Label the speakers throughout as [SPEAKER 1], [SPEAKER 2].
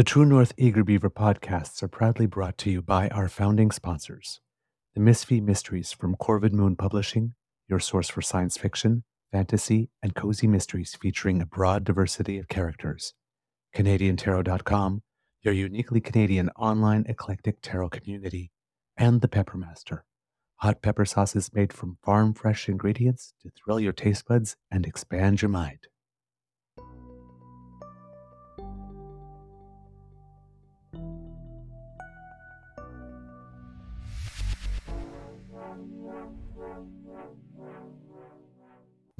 [SPEAKER 1] The True North Eager Beaver podcasts are proudly brought to you by our founding sponsors The Misfit Mysteries from Corvid Moon Publishing, your source for science fiction, fantasy, and cozy mysteries featuring a broad diversity of characters. CanadianTarot.com, your uniquely Canadian online eclectic tarot community. And The Peppermaster, hot pepper sauces made from farm fresh ingredients to thrill your taste buds and expand your mind.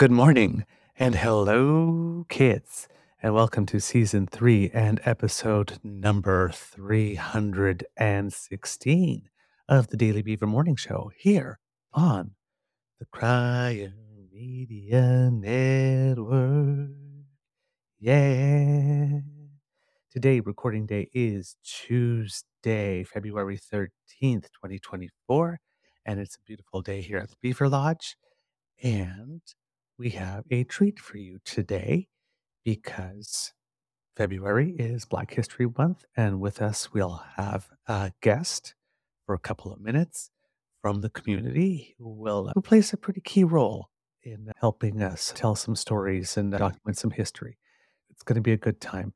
[SPEAKER 1] Good morning and hello, kids, and welcome to season three and episode number 316 of the Daily Beaver Morning Show here on the Crier Media Network. Yeah. Today, recording day is Tuesday, February 13th, 2024, and it's a beautiful day here at the Beaver Lodge. And we have a treat for you today because February is Black History Month, and with us, we'll have a guest for a couple of minutes from the community who will who plays a pretty key role in helping us tell some stories and document some history. It's going to be a good time.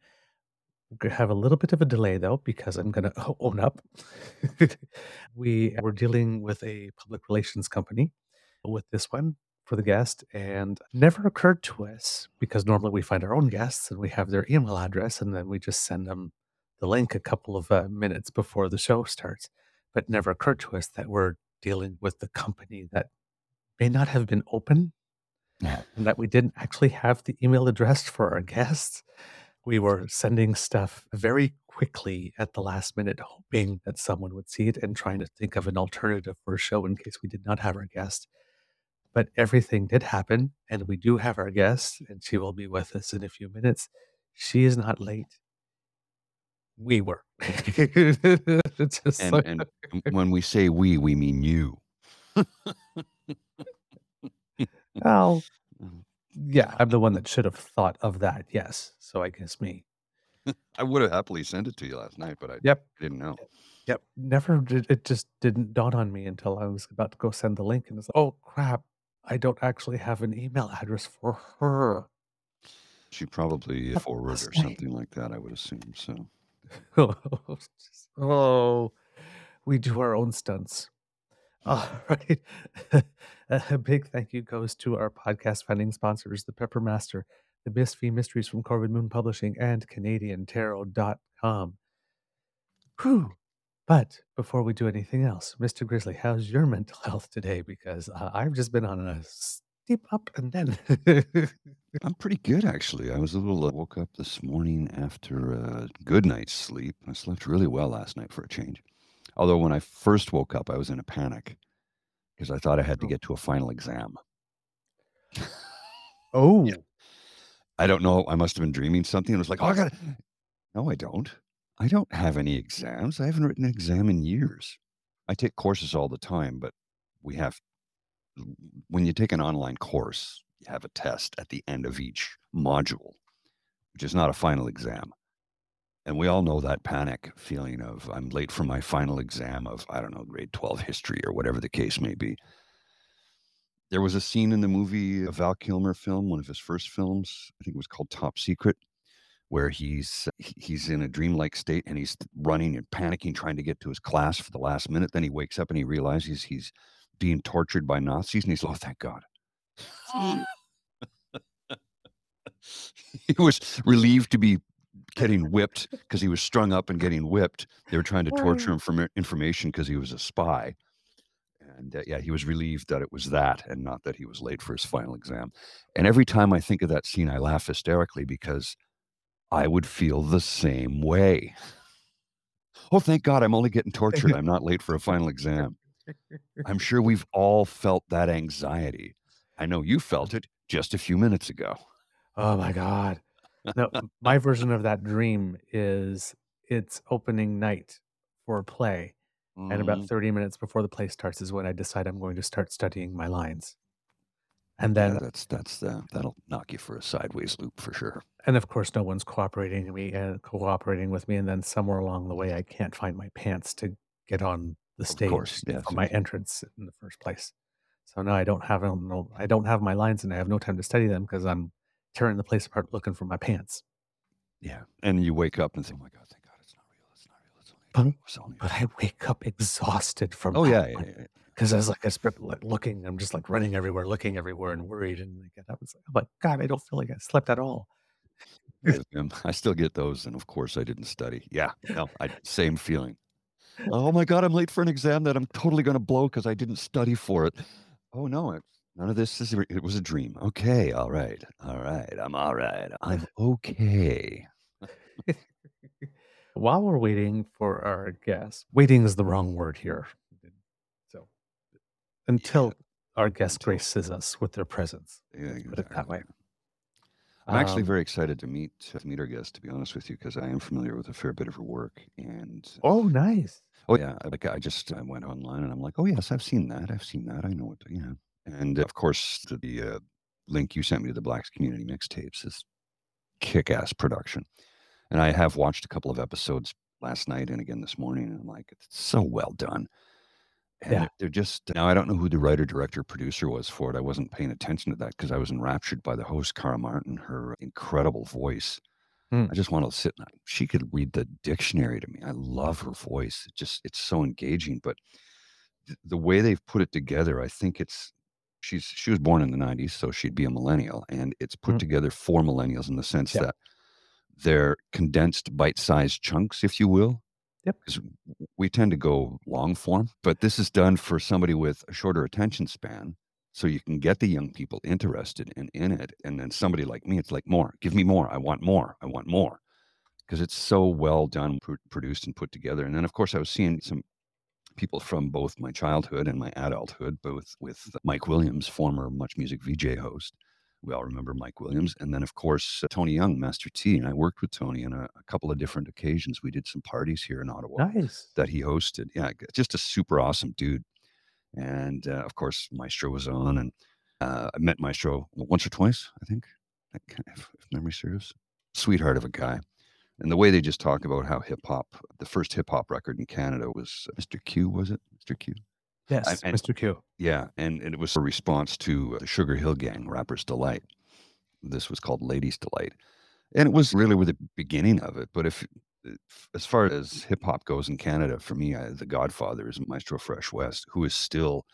[SPEAKER 1] To have a little bit of a delay though, because I'm going to own up. we were dealing with a public relations company with this one for the guest and never occurred to us because normally we find our own guests and we have their email address and then we just send them the link a couple of uh, minutes before the show starts. But never occurred to us that we're dealing with the company that may not have been open
[SPEAKER 2] Yeah.
[SPEAKER 1] and that we didn't actually have the email address for our guests. We were sending stuff very quickly at the last minute, hoping that someone would see it and trying to think of an alternative for a show in case we did not have our guest but everything did happen and we do have our guest and she will be with us in a few minutes. She is not late. We were.
[SPEAKER 2] And
[SPEAKER 1] so-
[SPEAKER 2] and when we say we, we mean you.
[SPEAKER 1] well um, yeah uh i'm the one that should have thought of that yes. So i guess me.
[SPEAKER 2] I would have happily sent it to you last night, but I
[SPEAKER 1] yep.
[SPEAKER 2] didn't know.
[SPEAKER 1] yep. Never did it just didn't dawn on me until i was about to go send the link and it's like oh crap i don't actually have an email address for her
[SPEAKER 2] She probably forward or something like that, I would assume. So
[SPEAKER 1] oh, we do our own stunts. All right. a big thank you goes to our podcast funding sponsors, the Pepper Master, the Misfit Mysteries from Corvid Moon Publishing, and CanadianTarot.com. Whew. But before we do anything else, Mr. Grizzly, how's your mental health today? Because uh, I've just been on a steep up and then.
[SPEAKER 2] I'm pretty good actually. I was a little uh, woke up this morning after a good night's sleep. I slept really well last night for a change. Although when I first woke up, I was in a panic because I thought I had to
[SPEAKER 1] Oh.
[SPEAKER 2] get to a final exam.
[SPEAKER 1] oh,
[SPEAKER 2] I don't know. I must have been dreaming something. It was like, oh, I got. No, I don't. I don't have any exams. I haven't written an exam in years. I take courses all the time, but we have. When you take an online course, you have a test at the end of each module, which is not a final exam. And we all know that panic feeling of I'm late for my final exam of, I don't know, grade 12 history or whatever the case may be. There was a scene in the movie, a Val Kilmer film, one of his first films. I think it was called Top Secret, where he's he's in a dreamlike state and he's running and panicking, trying to get to his class for the last minute. Then he wakes up and he realizes he's being tortured by Nazis, and he's like, "Oh, thank God." he was relieved to be getting whipped because he was strung up and getting whipped. They were trying to torture him for information because he was a spy. And uh, yeah, he was relieved that it was that and not that he was late for his final exam. And every time I think of that scene, I laugh hysterically because I would feel the same way. Oh, thank God I'm only getting tortured. I'm not late for a final exam. I'm sure we've all felt that anxiety. I know you felt it just a few minutes ago.
[SPEAKER 1] Oh my God. No, my version of that dream is it's opening night for a play. And about
[SPEAKER 2] Mhm.
[SPEAKER 1] 30 minutes before the play starts is when I decide I'm going to start studying my lines. And
[SPEAKER 2] Yeah,
[SPEAKER 1] then,
[SPEAKER 2] that's that's the that'll knock you for a sideways loop for sure.
[SPEAKER 1] and of course, no one's cooperating me and cooperating with me. And then somewhere along the way, I can't find my pants to get on the
[SPEAKER 2] Of course,
[SPEAKER 1] stage
[SPEAKER 2] yes,
[SPEAKER 1] for my
[SPEAKER 2] yes.
[SPEAKER 1] entrance in the first place. So now I don't have no, I don't have my lines, and I have no time to study them because I'm tearing the place apart looking for my pants.
[SPEAKER 2] Yeah, and you wake up and think, "Oh my God, thank God it's not real. It's not real. It's only
[SPEAKER 1] But.
[SPEAKER 2] It's only
[SPEAKER 1] but I wake up exhausted from
[SPEAKER 2] Oh yeah, yeah, yeah.
[SPEAKER 1] Because I was like, I start like, looking, I'm just like running everywhere, looking everywhere, and worried. And I get up, it's like, I'm like, God, I don't feel like I slept at all.
[SPEAKER 2] I still get those, and of course, I didn't study. Yeah, no, I same feeling. Oh my God, I'm late for an exam that I'm totally going to blow because I didn't study for it. Oh no, it's none of this is. It was a dream. Okay, all right, all right. I'm all right. I'm okay.
[SPEAKER 1] While we're waiting for our guest, waiting is the wrong word here. Until our guest
[SPEAKER 2] until-
[SPEAKER 1] graces us with their presence,
[SPEAKER 2] Yeah,
[SPEAKER 1] put it that way.
[SPEAKER 2] I'm actually
[SPEAKER 1] Um,
[SPEAKER 2] very excited to meet to meet our guest. To be honest with you, because I am familiar with a fair bit of her work, and
[SPEAKER 1] Oh, nice.
[SPEAKER 2] Oh yeah, like I just I went online and I'm like, oh yes, I've seen that. I've seen that. I know what. Yeah, and of course the, the uh, link you sent me to the Blacks Community mixtapes is kick-ass production, and I have watched a couple of episodes last night and again this morning, and I'm like, it's so well done. And
[SPEAKER 1] Yeah.
[SPEAKER 2] they're, just now. I don't know who the writer, director, producer was for it. I wasn't paying attention to that because I was enraptured by the host, Cara Martin, her incredible voice.
[SPEAKER 1] Mm.
[SPEAKER 2] I just want to sit. and She could read the dictionary to me. I love her voice. It just it's so engaging. But th- the way they've put it together, I think it's she's she was born in the '90s, so she'd be a millennial, and it's put
[SPEAKER 1] Mhm.
[SPEAKER 2] together for millennials in the sense
[SPEAKER 1] Yeah.
[SPEAKER 2] that they're condensed, bite-sized chunks, if you will.
[SPEAKER 1] Yep.
[SPEAKER 2] Because we tend to go long form, but this is done for somebody with a shorter attention span. So you can get the young people interested in, in it. And then somebody like me, it's like more, give me more. I want more. I want more. Because it's so well done, pr- produced and put together. And then of course I was seeing some people from both my childhood and my adulthood, both with Mike Williams, former Much Music VJ host. We all remember Mike Williams. And then, of course, uh, Tony Young, Master T. And I worked with Tony on a, a couple of different occasions. We did some parties here in Ottawa
[SPEAKER 1] Nice.
[SPEAKER 2] that he hosted. Yeah, just a super awesome dude. And uh, of course, Maestro was on, and uh, I met Maestro once or twice, I think, if, if memory serves. Sweetheart of a guy. And the way they just talk about how hip hop, the first hip hop record in Canada was Mr. Q, was it? Mr. Q?
[SPEAKER 1] Yes,
[SPEAKER 2] and-
[SPEAKER 1] Mr. Q.
[SPEAKER 2] Yeah, and, and it was a response to the Sugar Hill Gang, Rapper's Delight. This was called Ladies Delight. And it was really with the beginning of it. But if, uh, if as far as hip hop goes in Canada, for me, I, the godfather is Maestro Fresh Wes, who is still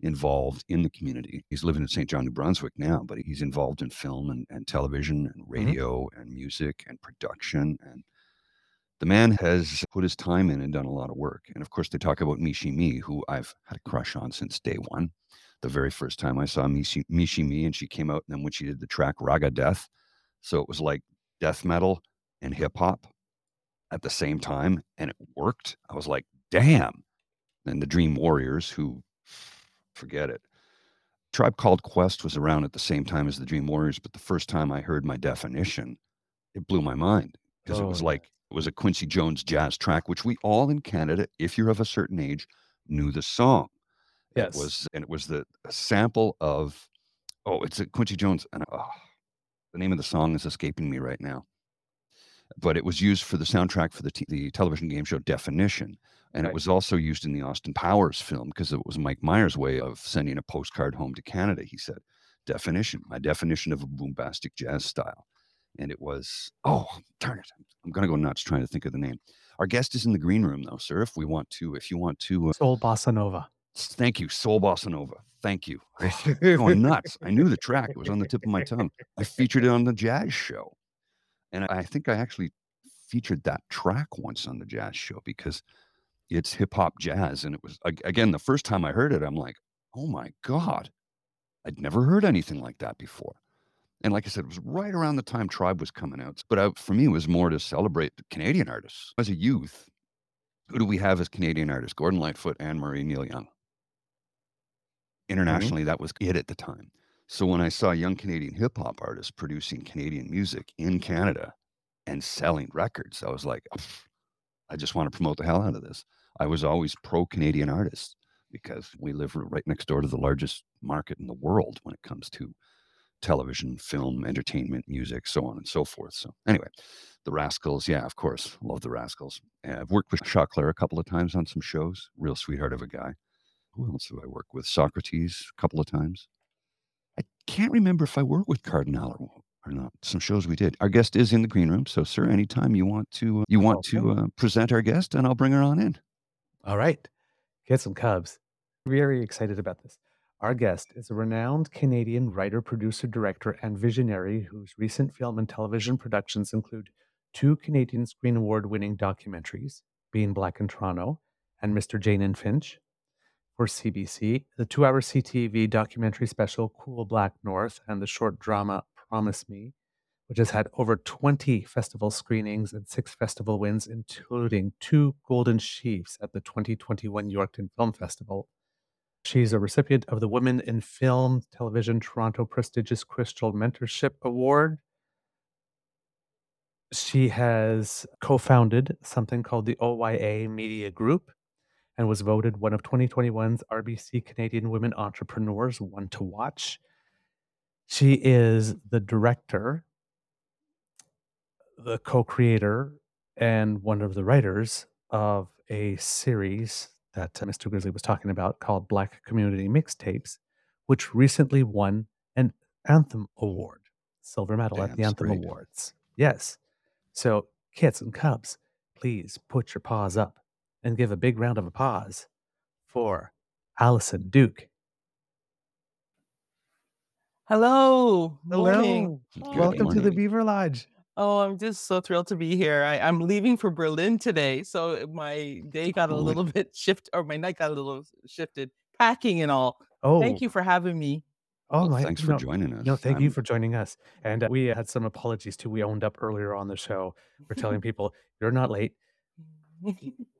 [SPEAKER 2] involved in the community. He's living in St. John, New Brunswick now, but he's involved in film and, and television and mm-hmm. radio and music and production. And the man has put his time in and done a lot of work. And of course, they talk about Michie Mee, who I've had a crush on since day one. The very first time I saw Michie, Mee, and she came out, and then when she did the track Raga Death, so it was like death metal and hip hop at the same time, and it worked. I was like, damn. And the Dream Warriors, who forget it. Tribe Called Quest was around at the same time as the Dream Warriors, but the first time I heard my definition, it blew my mind because it
[SPEAKER 1] Oh,
[SPEAKER 2] was
[SPEAKER 1] yeah.
[SPEAKER 2] like it was a Quincy Jones jazz track, which we all in Canada, if you're of a certain age, knew the song.
[SPEAKER 1] Yes.
[SPEAKER 2] It was and it was the a sample of oh, it's a Quincy Jones and oh, the name of the song is escaping me right now. But it was used for the soundtrack for the t- the television game show Definition, and
[SPEAKER 1] Right.
[SPEAKER 2] it was also used in the Austin Powers film because it was Mike Myers' way of sending a postcard home to Canada. He said, "Definition, my definition of a bombastic jazz style," and it was oh, darn it, I'm gonna go nuts trying to think of the name. Our guest is in the green room though, sir. If we want to, if you want to, uh,
[SPEAKER 1] Soul Bossa Nova.
[SPEAKER 2] Thank you, Soul Bossa Nova. Thank you. Going nuts. I knew the track. It was on the tip of my tongue. I featured it on the jazz show. And I think I actually featured that track once on the jazz show because it's hip hop jazz. And it was, again, the first time I heard it, I'm like, oh my God, I'd never heard anything like that before. And like I said, it was right around the time Tribe was coming out. But I, for me, it was more to celebrate Canadian artists. As a youth, who do we have as Canadian artists? Gordon Lightfoot, Anne Murray, Neil Young.
[SPEAKER 1] Mm-hmm.
[SPEAKER 2] Internationally, that was it at the time. So when I saw young Canadian hip hop artists producing Canadian music in Canada and selling records, I was like, I just want to promote the hell out of this. I was always pro Canadian artists because we live right next door to the largest market in the world when it comes to television, film, entertainment, music, so on and so forth. So anyway, the Rascals, yeah, of course, love the Rascals. Uh, I've worked with Choclair a couple of times on some shows. Real sweetheart of a guy. Who else have I worked with? Saukrates a couple of times. I can't remember if I worked with Kardinal or, or not. Some shows we did. Our guest is in the green room, so sir, anytime you want to, uh, you want to uh, present our guest, and I'll bring her on in.
[SPEAKER 1] All right. Get some Cubs. Very excited about this. Our guest is a renowned Canadian writer, producer, director, and visionary whose recent film and television productions include two Canadian Screen Award winning documentaries, Being Black in Toronto and Mr. Jane and Finch for CBC, the two hour CTV documentary special Cool Black North, and the short drama Promise Me, which has had over 20 festival screenings and six festival wins, including two Golden Sheaves at the 2021 Yorkton Film Festival. She's a recipient of the Women in Film Television Toronto prestigious Crystal Mentorship Award. She has co founded something called the OYA Media Group and was voted one of 2021's RBC Canadian Women Entrepreneurs, one to watch. She is the director, the co creator, and one of the writers of a series that Mr. Grizzly was talking about called Black Community Mixtapes, which recently won an Anthem Award, silver medal at the Anthem
[SPEAKER 2] straight.
[SPEAKER 1] Awards. Yes. So, kids and cubs, please put your paws up and give a big round of applause for Alison Duke.
[SPEAKER 3] Hello. Morning.
[SPEAKER 2] Good
[SPEAKER 1] Welcome to the. Beaver Lodge.
[SPEAKER 3] Oh, I'm just so thrilled to be here. I, I'm leaving for Berlin today, so my day got a little bit shift, or my night got a little shifted, packing and all.
[SPEAKER 1] Oh,
[SPEAKER 3] Thank you for having me.
[SPEAKER 1] Oh,
[SPEAKER 2] Well,
[SPEAKER 1] my,
[SPEAKER 2] thanks for
[SPEAKER 1] no,
[SPEAKER 2] joining us.
[SPEAKER 1] No, thank you
[SPEAKER 2] I'm-
[SPEAKER 1] for joining us. And uh, we had some apologies too. We owned up earlier on the show. We're telling people you're not late.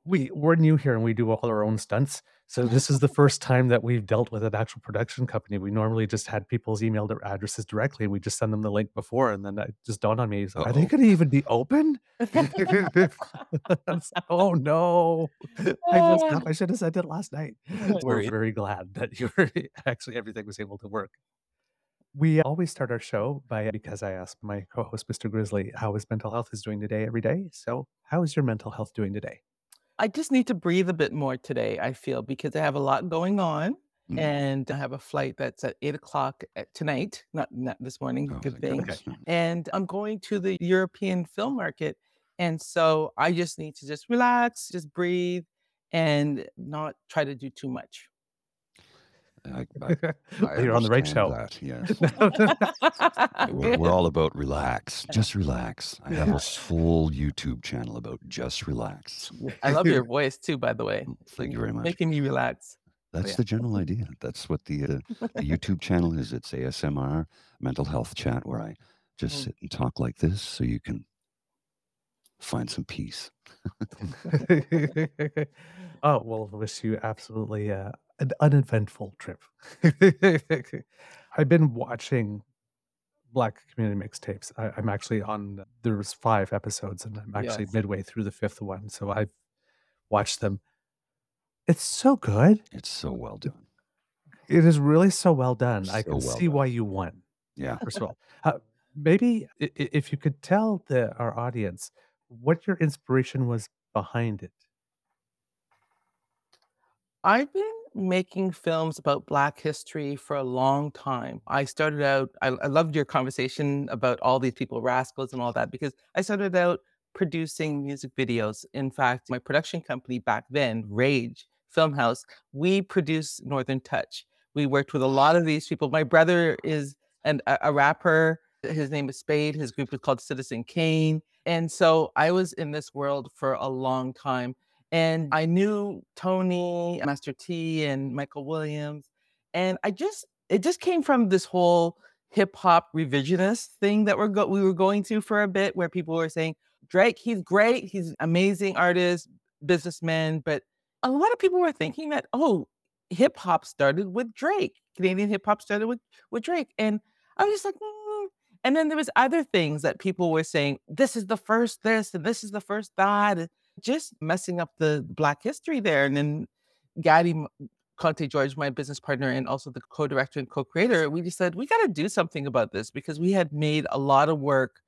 [SPEAKER 1] We we're new here and we do all our own stunts. So this is the first time that we've dealt with an actual production company. We normally just had people's email addresses directly and we just send them the link before. And then it just dawned on me, so, are they going to even be open? I was like, oh no, I messed ah. up. I should have sent it last night. We're very glad that you were actually everything was able to work. We always start our show by because I asked my co-host, Mr. Grizzly, how his mental health is doing today every day. So, how is your mental health doing today?
[SPEAKER 3] I just need to breathe a bit more today, I feel, because I have a lot going on.
[SPEAKER 2] Mm.
[SPEAKER 3] And I have a flight that's at eight o'clock at tonight, not not this morning.
[SPEAKER 2] Oh,
[SPEAKER 3] good thing.
[SPEAKER 2] goodness.
[SPEAKER 3] and I'm going to the European film market. And so I just need to just relax, just breathe, and not try to do too much.
[SPEAKER 2] I, I, I
[SPEAKER 1] You're on the right show.
[SPEAKER 2] that, Yes. We're, we're all about relax. Just relax. I have a full YouTube channel about just relax.
[SPEAKER 3] I love your voice too, by the way.
[SPEAKER 2] Thank you very much.
[SPEAKER 3] Making me relax.
[SPEAKER 2] That's
[SPEAKER 1] yeah.
[SPEAKER 2] the general idea. That's what the, uh, the YouTube channel is. It's ASMR mental health chat where I just
[SPEAKER 3] Mm.
[SPEAKER 2] sit and talk like this so you can find some peace.
[SPEAKER 1] oh well, wish you absolutely uh, an uneventful trip. I've been watching Black Community Mixtapes. I, I'm actually on. There's five episodes, and I'm actually
[SPEAKER 3] Yes.
[SPEAKER 1] midway through the fifth one. So I've watched them. It's so good.
[SPEAKER 2] It's so well done.
[SPEAKER 1] It is really so well done. I can
[SPEAKER 2] well
[SPEAKER 1] see
[SPEAKER 2] done.
[SPEAKER 1] why you won.
[SPEAKER 2] Yeah.
[SPEAKER 1] First of all, uh, maybe i- i- if you could tell the our audience what your inspiration was behind it.
[SPEAKER 3] I've been making films about Black history for a long time. I started out, I, I loved your conversation about all these people, rascals and all that, because I started out producing music videos. In fact, my production company back then, Rage Film House, we produced Northern Touch, We worked with a lot of these people. My brother is an, a, a rapper. His name is Spade. His group is called Citizen Kane. And so I was in this world for a long time. And I knew Tony, Master T, and Michael Williams. And I just, it just came from this whole hip hop revisionist thing that we're go- we were going through for a bit, where people were saying, Drake, he's great, he's amazing artist, businessman, but a lot of people were thinking that, oh, hip hop started with Drake. Canadian hip hop started with with Drake. And I was just like, mm. and then there was other things that people were saying, this is the first this and this is the first that, just messing up the black history there. And then Ngardy Conteh George, my business partner and also the co-director and co-creator, we just said we got to do something about this because we had made a lot of work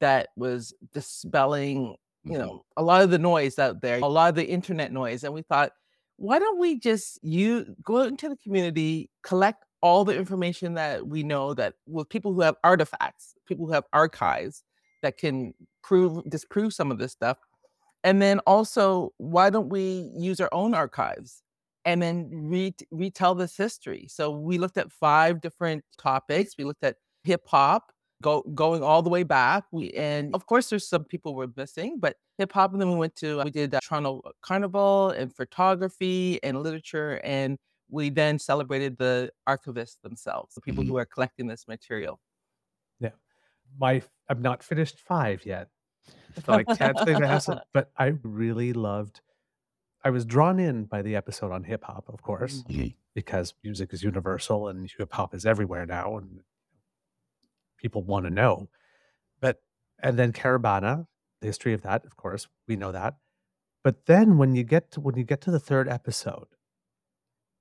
[SPEAKER 3] that was dispelling, you
[SPEAKER 2] Mhm.
[SPEAKER 3] know, a lot of the noise out there, a lot of the internet noise, and we thought, why don't we just you go out into the community, collect all the information that we know that with people who have artifacts, people who have archives that can prove disprove some of this stuff, and then also why don't we use our own archives and then re- retell this history. So we looked at five different topics. We looked at hip hop, go going all the way back. We and of course there's some people we're missing, but hip hop. And then we went to we did uh, Toronto Carnival and photography and literature, and we then celebrated the archivists themselves, the people
[SPEAKER 2] Mhm.
[SPEAKER 3] who are collecting this material. Yeah.
[SPEAKER 1] My I'm not finished five yet, so I can't say that. I have some- But I really loved. I was drawn in by the episode on hip hop, of course,
[SPEAKER 2] Mhm.
[SPEAKER 1] because music is universal and hip hop is everywhere now, and people want to know. But and then Caribana, the history of that, of course, we know that. But then when you get to when you get to the third episode,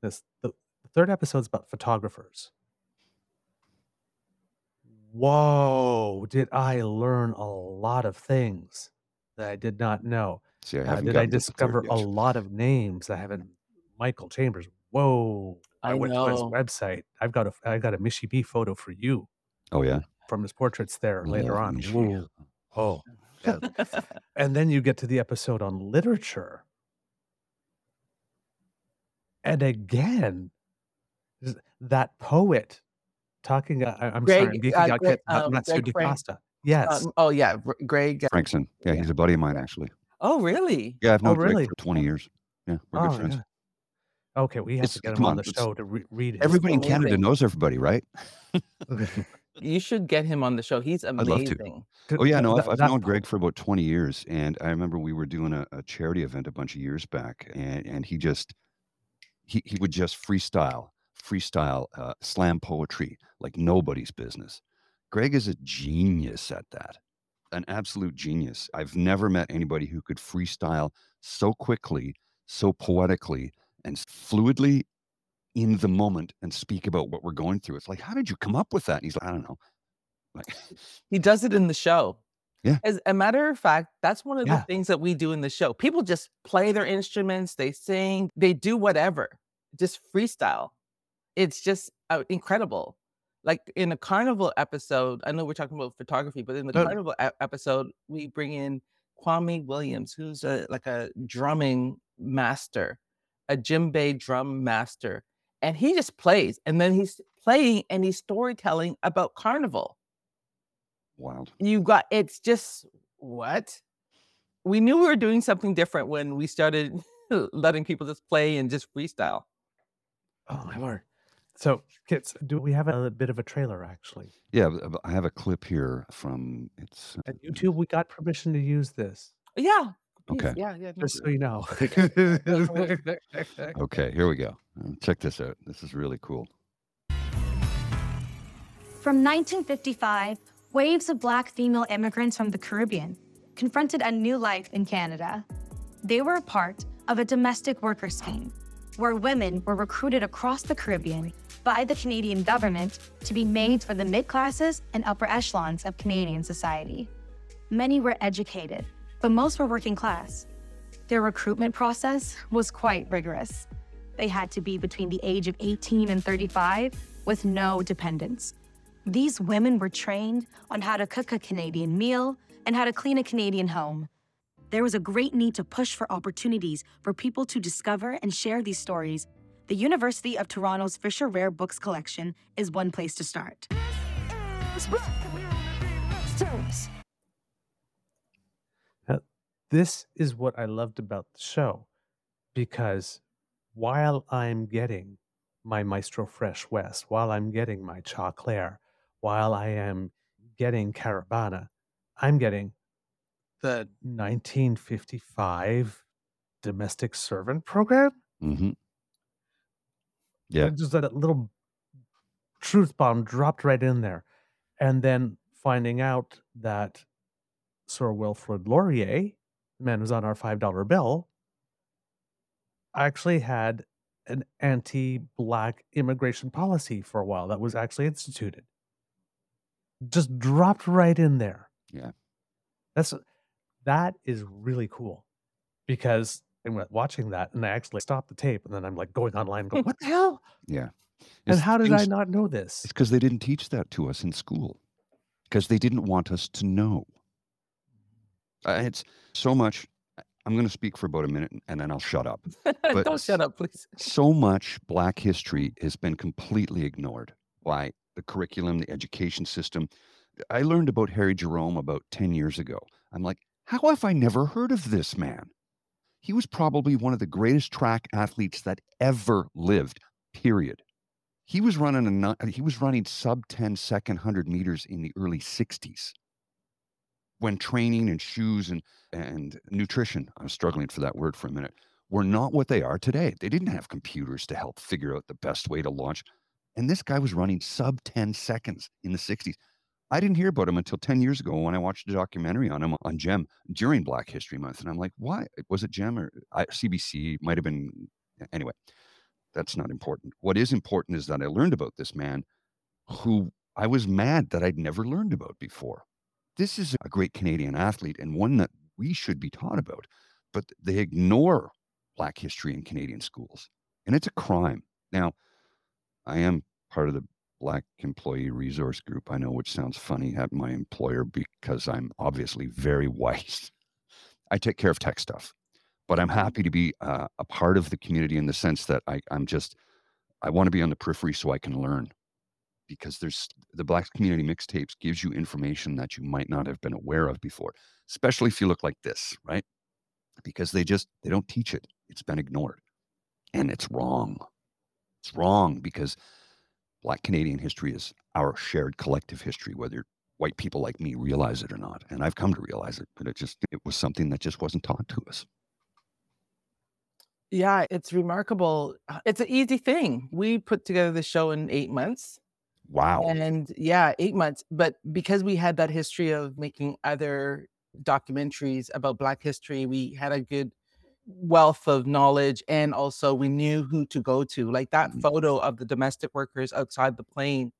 [SPEAKER 1] this the, the third episode is about photographers. Whoa, did I learn a lot of things that I did not know?
[SPEAKER 2] See, I
[SPEAKER 1] Uh,
[SPEAKER 2] haven't
[SPEAKER 1] did I
[SPEAKER 2] gotten to the third
[SPEAKER 1] discover a
[SPEAKER 2] yet.
[SPEAKER 1] lot of names I haven't? Michael Chambers. Whoa! I,
[SPEAKER 3] I
[SPEAKER 1] went to his
[SPEAKER 3] know.
[SPEAKER 1] website. I've got a I got a Michie B photo for you
[SPEAKER 2] Oh yeah.
[SPEAKER 1] from his portraits there later
[SPEAKER 2] Love
[SPEAKER 1] on.
[SPEAKER 2] Michie.
[SPEAKER 1] Whoa. Oh, yeah. and then you get to the episode on literature, and again, th- that poet talking. Uh, I- I'm sorry, I'm geeking
[SPEAKER 3] uh,
[SPEAKER 1] out.
[SPEAKER 3] Greg,
[SPEAKER 1] Kit, uh,
[SPEAKER 3] um,
[SPEAKER 1] Matsu
[SPEAKER 3] Greg Frank.
[SPEAKER 1] Costa. Yes.
[SPEAKER 3] Um, oh yeah, Greg. uh,
[SPEAKER 2] Frankson. Yeah,
[SPEAKER 3] Yeah.
[SPEAKER 2] he's a buddy of mine actually.
[SPEAKER 3] Oh really?
[SPEAKER 2] Yeah, I've
[SPEAKER 1] Oh,
[SPEAKER 2] known Greg
[SPEAKER 1] really?
[SPEAKER 2] for 20 years. Yeah, we're good
[SPEAKER 1] Oh,
[SPEAKER 2] friends.
[SPEAKER 1] yeah. Okay, we have
[SPEAKER 2] It's
[SPEAKER 1] to get him on
[SPEAKER 2] on,
[SPEAKER 1] the show to re- read his.
[SPEAKER 2] Everybody in Canada
[SPEAKER 3] amazing.
[SPEAKER 2] knows everybody, right?
[SPEAKER 3] You should get him on the show. He's
[SPEAKER 2] love to.
[SPEAKER 3] amazing.
[SPEAKER 2] Oh yeah, no, I've, I've known Greg for about 20 years, and I remember we were doing a, a charity event a bunch of years back, and and he just he he would just freestyle, freestyle, uh, slam poetry like nobody's business. Greg is a genius at that, an absolute genius. I've never met anybody who could freestyle so quickly, so poetically, and fluidly in the moment and speak about what we're going through. It's like, how did you come up with that? And he's like, I don't know. Like,
[SPEAKER 3] He does it in the show.
[SPEAKER 2] Yeah.
[SPEAKER 3] As a matter of fact, that's one of
[SPEAKER 1] Yeah.
[SPEAKER 3] the things that we do in the show. People just play their instruments, they sing, they do whatever, just freestyle. It's just uh, incredible. Like in a carnival episode, I know we're talking about photography, but in the
[SPEAKER 1] No.
[SPEAKER 3] carnival episode, we bring in Kwame Williams, who's a like a drumming master, a djembe drum master, and he just plays, and then he's playing and he's storytelling about carnival
[SPEAKER 2] wild.
[SPEAKER 3] you got it's just what we knew we were doing something different when we started letting people just play and just freestyle
[SPEAKER 1] Oh my lord! So, kids, do we have a bit of a trailer actually?
[SPEAKER 2] Yeah, but- but I have a clip here from it's.
[SPEAKER 1] At YouTube, we got permission to use this,
[SPEAKER 3] yeah please,
[SPEAKER 2] Okay.
[SPEAKER 3] yeah yeah
[SPEAKER 1] just so you know.
[SPEAKER 2] Okay, here we go. Uh, Check this out. This is really cool.
[SPEAKER 4] From 1955, waves of black female immigrants from the Caribbean confronted a new life in Canada. They were a part of a domestic worker scheme where women were recruited across the Caribbean by the Canadian government to be maids for the mid classes and upper echelons of Canadian society. Many were educated, but most were working class. Their recruitment process was quite rigorous. They had to be between the age of 18 and 35 with no dependents. These women were trained on how to cook a Canadian meal and how to clean a Canadian home. There was a great need to push for opportunities for people to discover and share these stories. The University of Toronto's Fisher Rare Books collection is one place to start.
[SPEAKER 1] Now, This is what I loved about the show because while I'm getting my Maestro Fresh Wes, while I'm getting my Choclair, while I am getting Caribana, I'm getting the 1955 domestic servant program.
[SPEAKER 2] hmm Yeah.
[SPEAKER 1] Just that little truth bomb dropped right in there. And then finding out that Sir Wilfrid Laurier, the man who's on our $5 bill, actually had an anti black immigration policy for a while that was actually instituted. Just dropped right in there.
[SPEAKER 2] Yeah.
[SPEAKER 1] That's that is really cool because I'm watching that and I actually stopped the tape and then I'm like going online and going, what the hell?
[SPEAKER 2] Yeah.
[SPEAKER 1] And how did I not know this?
[SPEAKER 2] It's because they didn't teach that to us in school. Because they didn't want us to know. Uh, it's so much. I'm going to speak for about a minute and then I'll shut up. But
[SPEAKER 3] Don't shut up, please.
[SPEAKER 2] so much black history has been completely ignored by the curriculum, the education system. I learned about Harry Jerome about 10 years ago. I'm like, how have I never heard of this man? He was probably one of the greatest track athletes that ever lived, period. He was running a he was running sub 10 second 100 meters in the early 60s when training and shoes and and nutrition, I'm struggling for that word for a minute, were not what they are today. They didn't have computers to help figure out the best way to launch. And this guy was running sub 10 seconds in the 60s. I didn't hear about him until 10 years ago when I watched a documentary on him on GEM during Black History Month. And I'm like, why? Was it GEM or I, CBC? Might have been. Anyway, that's not important. What is important is that I learned about this man who I was mad that I'd never learned about before. This is a great Canadian athlete and one that we should be taught about, but they ignore Black history in Canadian schools. And it's a crime. Now, I am part of the Black Employee Resource Group. I know, which sounds funny at my employer because I'm obviously very white. I take care of tech stuff, but I'm happy to be uh, a part of the community in the sense that I, I'm just, I want to be on the periphery so I can learn because there's the Black community mixtapes gives you information that you might not have been aware of before, especially if you look like this, right? Because they just, they don't teach it. It's been ignored and it's wrong. It's wrong because Black Canadian history is our shared collective history, whether white people like me realize it or not. And I've come to realize it, but it just, it was something that just wasn't taught to us.
[SPEAKER 3] Yeah, it's remarkable. Uh, It's an easy thing. We put together the show in eight months.
[SPEAKER 2] Wow.
[SPEAKER 3] And yeah, eight months. But because we had that history of making other documentaries about Black history, we had a good wealth of knowledge. And also, we knew who to go to. Like that
[SPEAKER 2] Mhm.
[SPEAKER 3] photo of the domestic workers outside the plane.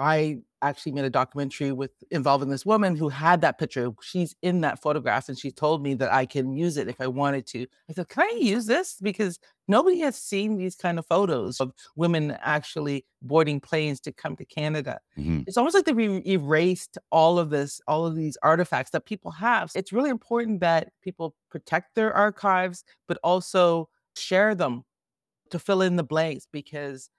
[SPEAKER 3] I actually made a documentary with involving this woman who had that picture. She's in that photograph and she told me that I can use it if I wanted to. I said, Can I use this? Because nobody has seen these kind of photos of women actually boarding planes to come to Canada.
[SPEAKER 2] Mhm.
[SPEAKER 3] It's almost like they've erased all of this, all of these artifacts that people have. It's really important that people protect their archives, but also share them to fill in the blanks because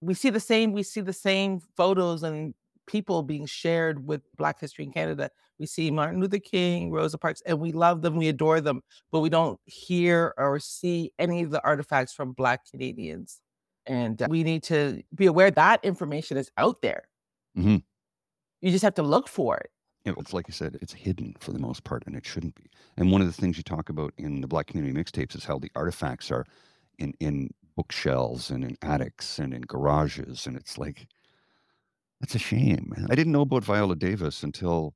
[SPEAKER 3] we see the same we see the same photos and people being shared with black history in canada we see martin luther king rosa parks and we love them we adore them but we don't hear or see any of the artifacts from black canadians and uh, we need to be aware that information is out there
[SPEAKER 2] Mhm.
[SPEAKER 3] you just have to look for it
[SPEAKER 2] you know, it's like I said, it's hidden for the most part, and it shouldn't be. And one of the things you talk about in the Black Community mixtapes is how the artifacts are in in bookshelves and in attics and in garages, and it's like that's a shame. I didn't know about Viola Davis until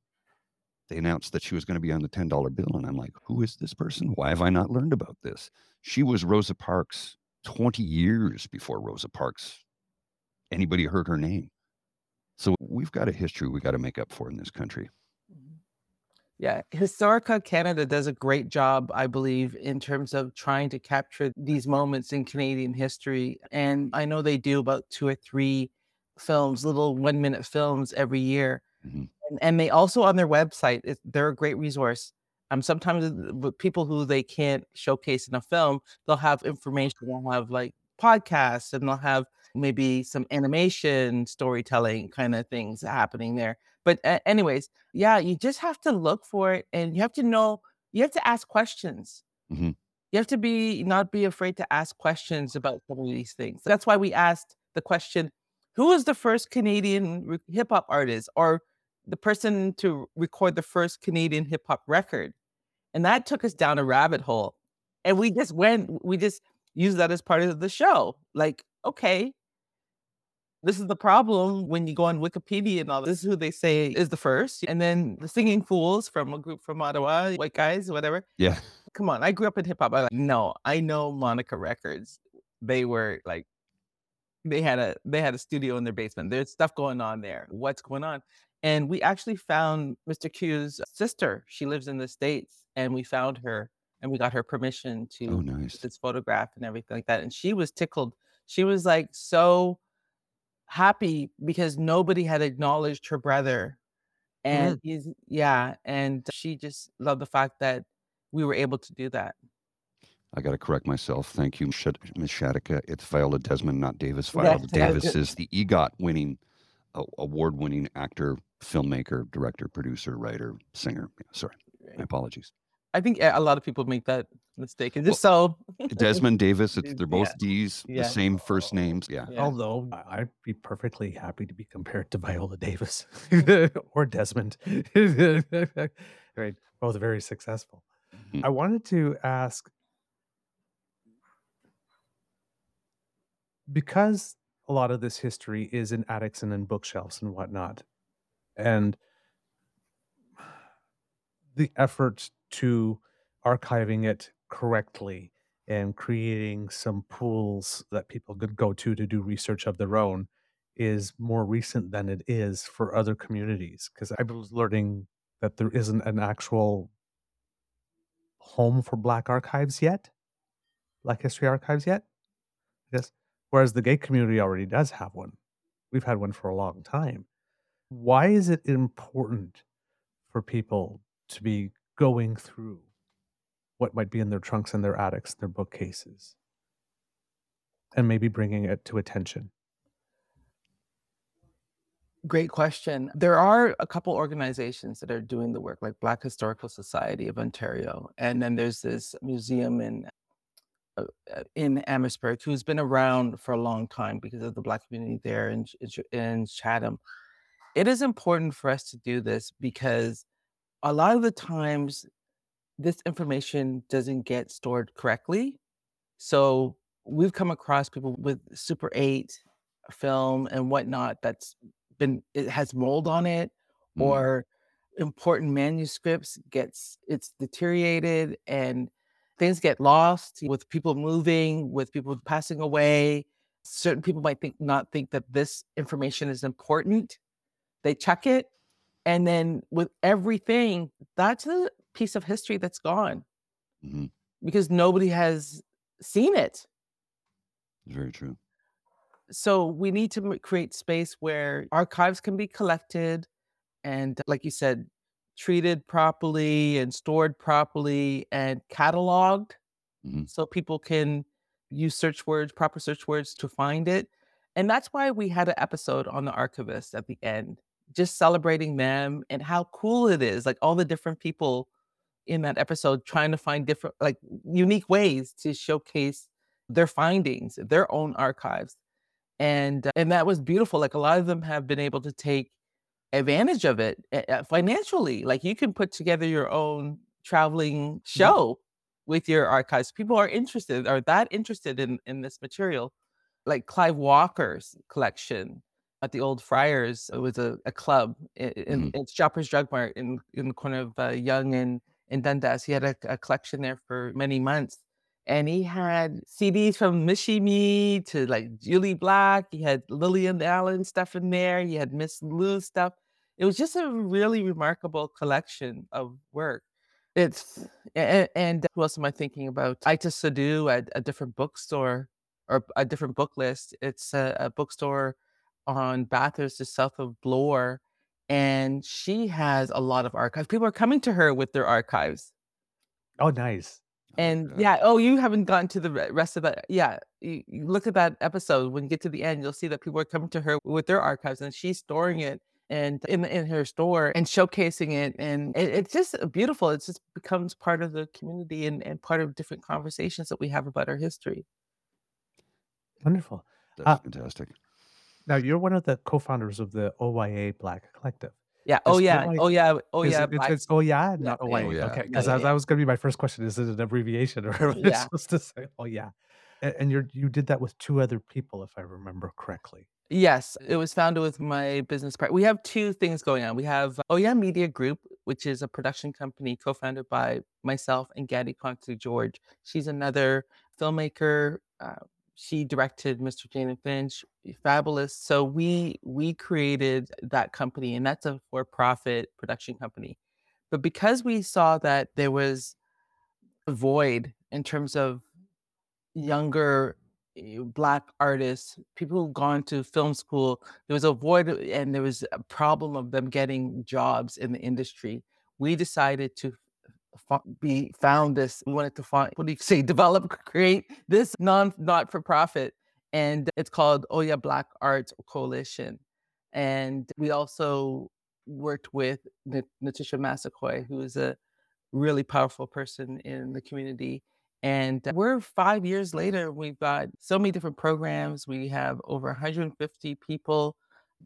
[SPEAKER 2] they announced that she was going to be on the ten dollar bill, and I'm like, who is this person? Why have I not learned about this? She was Rosa Parks twenty years before Rosa Parks anybody heard her name. So we've got a history we got to make up for in this country.
[SPEAKER 3] Yeah, Historica Canada does a great job, I believe, in terms of trying to capture these moments in Canadian history. And I know they do about two or three films, little one minute films every year.
[SPEAKER 2] Mhm.
[SPEAKER 3] And, and they also on their website, it, they're a great resource. Um, sometimes with people who they can't showcase in a film, they'll have information, they'll have like podcasts and they'll have maybe some animation storytelling kind of things happening there. But uh, anyways, yeah, you just have to look for it and you have to know, you have to ask questions.
[SPEAKER 2] Mhm.
[SPEAKER 3] You have to be not be afraid to ask questions about some of these things. That's why we asked the question, who was the first Canadian hip hop artist or the person to record the first Canadian hip hop record? And that took us down a rabbit hole. And we just went, we just used that as part of the show. Like, okay, this is the problem when you go on Wikipedia and all this is who they say is the first. And then the Singing Fools from a group from Ottawa, white guys, whatever.
[SPEAKER 2] Yeah.
[SPEAKER 3] Come on, I grew up in hip hop. I like, no, I know Monica Records. They were like, they had a they had a studio in their basement. There's stuff going on there. What's going on? And we actually found Mr. Q's sister. She lives in the States, and we found her and we got her permission oh, to
[SPEAKER 2] Oh, nice.
[SPEAKER 3] this photograph and everything like that. And she was tickled. She was like so happy because nobody had acknowledged her brother. And he's yeah, and she just loved the fact that we were able to do that.
[SPEAKER 2] I got to correct myself. Thank you, Sh- Ms. Shadika. It's Viola Desmond, not Davis. Viola
[SPEAKER 3] yeah,
[SPEAKER 2] Davis is the EGOT winning, uh, award winning actor, filmmaker, director, producer, writer, singer. Yeah, sorry. My apologies.
[SPEAKER 3] I think a a lot of people make that mistake. And just so
[SPEAKER 2] Desmond Davis, it's, they're both
[SPEAKER 3] yeah,
[SPEAKER 2] D's,
[SPEAKER 3] yeah.
[SPEAKER 2] the same first names. Yeah.
[SPEAKER 3] Yeah.
[SPEAKER 1] Although I- I'd be perfectly happy to be compared to Viola Davis or Desmond. right. Both very successful.
[SPEAKER 2] Mhm.
[SPEAKER 1] I wanted to ask because a lot of this history is in attics and in bookshelves and whatnot, and the effort to archiving it correctly and creating some pools that people could go to to do research of their own is more recent than it is for other communities because i was learning that there isn't an actual home for black archives yet black history archives yet yes whereas the gay community already does have one. We've had one for a long time. Why is it important for people to be going through what might be in their trunks and their attics, their bookcases, and maybe bringing it to attention.
[SPEAKER 3] Great question. There are a couple organizations that are doing the work, like Black Historical Society of Ontario, and then there's this museum in uh, uh, in Amherstburg who's been around for a long time because of the Black community there in, in Chatham. It is important for us to do this because a lot of the times this information doesn't get stored correctly. So we've come across people with Super 8 film and whatnot that's been it has mold on it
[SPEAKER 2] Mm.
[SPEAKER 3] or important manuscripts gets it's deteriorated and things get lost with people moving with people passing away certain people might think not think that this information is important they check it and then with everything that's a piece of history that's gone
[SPEAKER 2] Mhm.
[SPEAKER 3] because nobody has seen it
[SPEAKER 2] It's very true.
[SPEAKER 3] so we need to create space where archives can be collected and like you said treated properly and stored properly and cataloged
[SPEAKER 2] Mhm.
[SPEAKER 3] so people can use search words proper search words to find it and that's why we had an episode on the archivist at the end just celebrating them and how cool it is like all the different people in that episode trying to find different like unique ways to showcase their findings their own archives and uh, and that was beautiful like a lot of them have been able to take advantage of it financially like you can put together your own traveling show with your archives people are interested are that interested in in this material like clive walker's collection at the old friars it was a, a club i- i- in, in shoppers drug mart in in the corner of uh, Yonge and in dundas he had a, a collection there for many months and he had CDs from Michie Mee to like Jully Black. He had Lillian Allen stuff in there. He had Miss Lou stuff. It was just a really remarkable collection of work. It's and, and who else am I thinking about? Itah Sadu at a different bookstore or a different book list. It's a, a bookstore on Bathurst, just south of Bloor, and she has a lot of archives. People are coming to her with their archives.
[SPEAKER 1] Oh, nice.
[SPEAKER 3] And
[SPEAKER 2] yeah.
[SPEAKER 3] yeah, oh, you haven't gotten to the rest of that. Yeah, you, you look at that episode. When you get to the end, you'll see that people are coming to her with their archives, and she's storing it and in in her store and showcasing it, and it, it's just beautiful. It just becomes part of the community and, and part of different conversations that we have about our history.
[SPEAKER 1] Wonderful.
[SPEAKER 2] That's
[SPEAKER 1] Uh,
[SPEAKER 2] fantastic.
[SPEAKER 1] Now, you're one of the co-founders of the OYA Black Collective.
[SPEAKER 3] Yeah. Oh yeah.
[SPEAKER 1] OYA
[SPEAKER 3] Oh yeah. Oh yeah.
[SPEAKER 1] it, it's,
[SPEAKER 3] Black.
[SPEAKER 1] it's oh yeah,
[SPEAKER 3] Yeah.
[SPEAKER 1] not
[SPEAKER 3] Yeah.
[SPEAKER 1] OYA.
[SPEAKER 2] Oh, yeah.
[SPEAKER 1] Okay,
[SPEAKER 3] Yeah.
[SPEAKER 1] because
[SPEAKER 3] Yeah.
[SPEAKER 1] that was going to be my first question. Is it an abbreviation or what it's
[SPEAKER 3] Yeah.
[SPEAKER 1] supposed to say? Oh yeah, and, and you're you did that with two other people, if I remember correctly.
[SPEAKER 3] Yes, it was founded with my business partner. We have two things going on. We have Oh Yeah Media Group, which is a production company co-founded by myself and Ngardy Conteh George. She's another filmmaker. Uh, she directed Mr. Jane and Finch, fabulous. So we we created that company, and that's a for-profit production company. But because we saw that there was a void in terms of younger eh, black artists, people who've gone to film school, there was a void uh, and there was a problem of them getting jobs in the industry. We decided to be found this. We wanted to find what do you say? Develop, create this non not for profit, and it's called Oya Black Arts Coalition. And we also worked with Nat- Natisha Massaquoi, who is a really powerful person in the community. And we're five years later, we've got so many different programs. We have over 150 people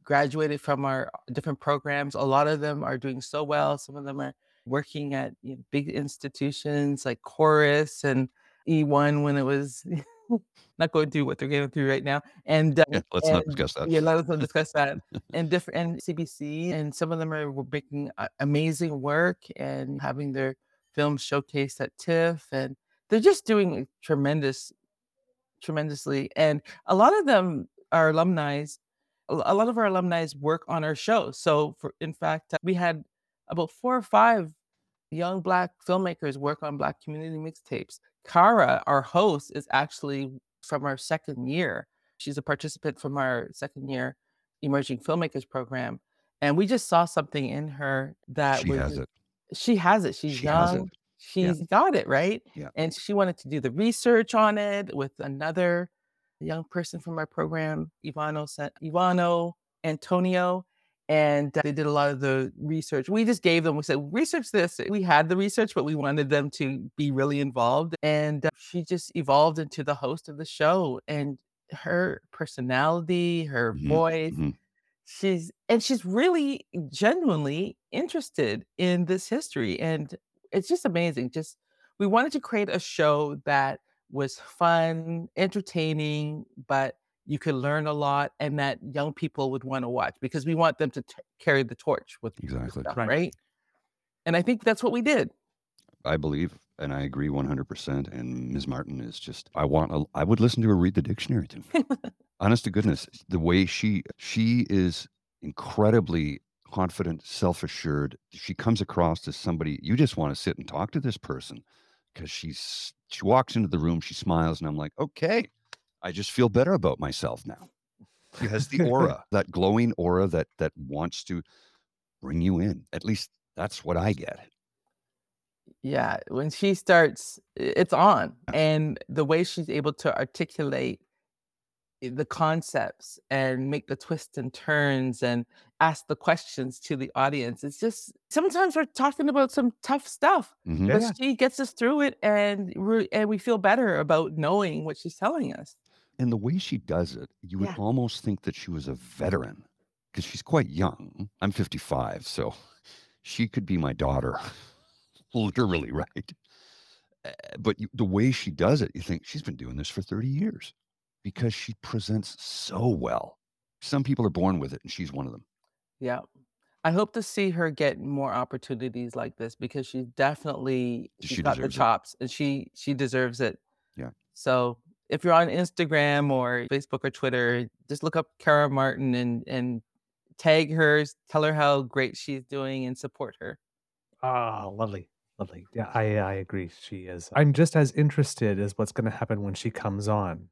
[SPEAKER 3] graduated from our different programs. A lot of them are doing so well. Some of them are working at you know, big institutions like Corus and E1 when it was not going through what they're going through right now. And, uh,
[SPEAKER 2] Yeah, let's not discuss that.
[SPEAKER 3] yeah, let us not discuss that. And different and CBC, and some of them are were making amazing work and having their films showcased at TIFF, and they're just doing tremendous, tremendously. And a lot of them are alumni. A lot of our alumni work on our show. So, for in fact, we had about four or five young black filmmakers work on black community mixtapes. Kara, our host, is actually from our second year. She's a participant from our second year emerging filmmakers program. And we just saw something in her that
[SPEAKER 2] She
[SPEAKER 3] was
[SPEAKER 2] has it.
[SPEAKER 3] she has it. She's
[SPEAKER 2] She has it.
[SPEAKER 3] young. She's got it, right?
[SPEAKER 2] Yeah.
[SPEAKER 3] And she wanted to do the research on it with another young person from our program, Ivano, Ivano Antonio. And they did a lot of the research. We just gave them, we said, research this. We had the research, but we wanted them to be really involved. And uh, she just evolved into the host of the show. And her personality, her
[SPEAKER 2] Mhm,
[SPEAKER 3] voice,
[SPEAKER 2] mhm.
[SPEAKER 3] she's and she's really genuinely interested in this history and it's just amazing just we wanted to create a show that was fun entertaining but you could learn a lot and that young people would want to watch because we want them to t- carry the torch with this
[SPEAKER 2] Exactly.
[SPEAKER 3] stuff,
[SPEAKER 1] Right.
[SPEAKER 3] right and i think that's what we did
[SPEAKER 2] I believe, and I agree 100%. And Ms. Martin is just, I want, a, I would listen to her read the dictionary to me. Honest to goodness, the way she, she is incredibly confident, self assured. She comes across as somebody you just want to sit and talk to this person because she's, she walks into the room, she smiles, and I'm like, okay, I just feel better about myself now. She has the aura, that glowing aura that, that wants to bring you in. At least that's what I get.
[SPEAKER 3] Yeah, when she starts, it's on. And the way she's able to articulate the concepts and make the twists and turns and ask the questions to the audience, it's just sometimes we're talking about some tough stuff,
[SPEAKER 2] Mhm.
[SPEAKER 3] But
[SPEAKER 1] yeah.
[SPEAKER 3] she gets us through it and we and we feel better about knowing what she's telling us.
[SPEAKER 2] And the way she does it, you would
[SPEAKER 3] Yeah.
[SPEAKER 2] almost think that she was a veteran because she's quite young. I'm 55, so she could be my daughter, literally, right? Uh, But you, the way she does it, you think she's been doing this for 30 years because she presents so well. Some people are born with it, and she's one of them.
[SPEAKER 3] Yeah. I hope to see her get more opportunities like this because she's definitely she's
[SPEAKER 2] She
[SPEAKER 3] got the
[SPEAKER 2] deserves it.
[SPEAKER 3] chops and she she deserves it.
[SPEAKER 2] Yeah.
[SPEAKER 3] So if you're on Instagram or Facebook or Twitter, just look up Kara Martin and and tag her, tell her how great she's doing and support her.
[SPEAKER 1] Ah, lovely, lovely. Yeah, I I agree. She is. I'm just as interested as what's going to happen when she comes on,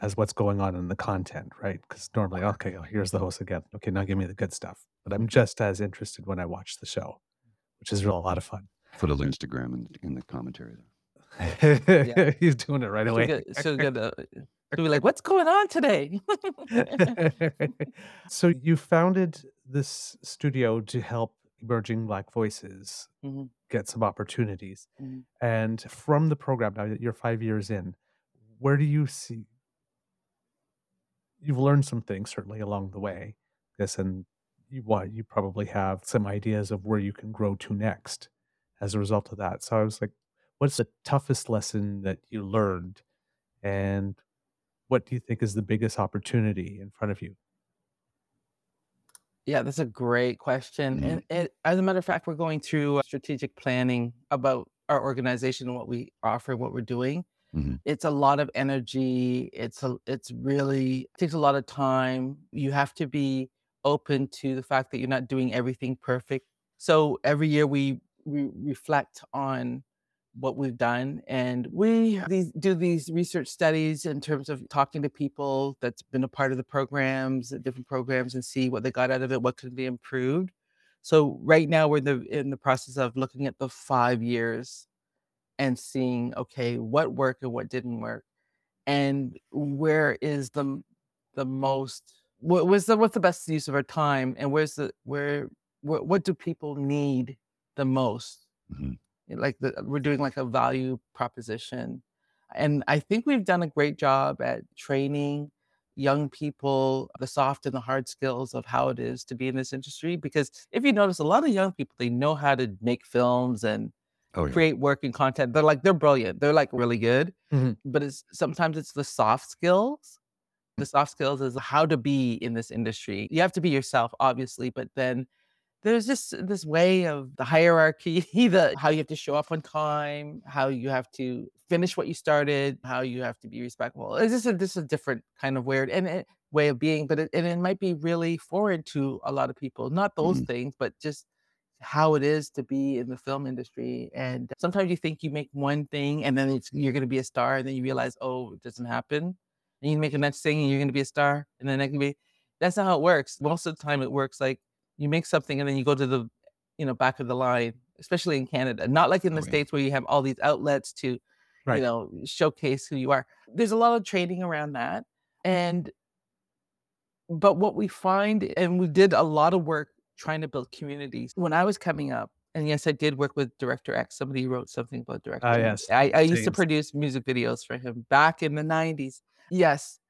[SPEAKER 1] as what's going on in the content, right? Because normally, okay, oh, here's the host again. Okay, now give me the good stuff. But I'm just as interested when I watch the show, which is real a lot of fun.
[SPEAKER 2] Put a Instagram in, in the commentary there.
[SPEAKER 1] He's doing it right away.
[SPEAKER 3] So she'll get a, she'll be like, "What's going on today?"
[SPEAKER 1] so you founded this studio to help emerging Black voices
[SPEAKER 3] Mhm,
[SPEAKER 1] get some opportunities.
[SPEAKER 3] mhm.
[SPEAKER 1] And from the program, now that you're five years in, where do you see? You've learned some things certainly along the way, This and you what you probably have some ideas of where you can grow to next as a result of that. So I was like, what's the toughest lesson that you learned, and what do you think is the biggest opportunity in front of you?
[SPEAKER 3] Yeah, that's a great question.
[SPEAKER 2] Mhm.
[SPEAKER 3] And, and as a matter of fact, we're going through uh, strategic planning about our organization and what we offer, what we're doing.
[SPEAKER 2] Mhm.
[SPEAKER 3] It's a lot of energy. It's a, it's really takes a lot of time. You have to be open to the fact that you're not doing everything perfect. So every year we we reflect on what we've done and we these, do these research studies in terms of talking to people that's been a part of the programs different programs and see what they got out of it what could be improved so right now we're in the in the process of looking at the five years and seeing okay what worked and what didn't work and where is the the most what was the what's the best use of our time and where's the where what, do people need the most
[SPEAKER 2] Mhm.
[SPEAKER 3] Like the, we're doing like a value proposition and i think we've done a great job at training young people the soft and the hard skills of how it is to be in this industry because if you notice a lot of young people they know how to make films and
[SPEAKER 2] Oh yeah.
[SPEAKER 3] create working content they're like they're brilliant they're like really good
[SPEAKER 1] Mhm.
[SPEAKER 3] but it's sometimes it's the soft skills the soft skills is how to be in this industry you have to be yourself obviously but then there's just this way of the hierarchy, the how you have to show up on time, how you have to finish what you started, how you have to be respectful. It's just a, this is a different kind of weird and it, way of being, but it, and it might be really foreign to a lot of people. Not those
[SPEAKER 2] Mhm.
[SPEAKER 3] things, but just how it is to be in the film industry. And sometimes you think you make one thing and then it's, you're going to be a star, and then you realize, oh, it doesn't happen. And you make the next thing and you're going to be a star, and then it can be. That's not how it works. Most of the time, it works like you make something and then you go to the you know back of the line especially in canada not like in the
[SPEAKER 2] Oh, yeah.
[SPEAKER 3] states where you have all these outlets to
[SPEAKER 1] Right.
[SPEAKER 3] you know showcase who you are. There's a lot of training around that and but what we find and we did a lot of work trying to build communities. When i was coming up and yes i did work with director x somebody wrote something about director
[SPEAKER 1] Ah, yes,
[SPEAKER 3] I, I used to produce music videos for him back in the 90s yes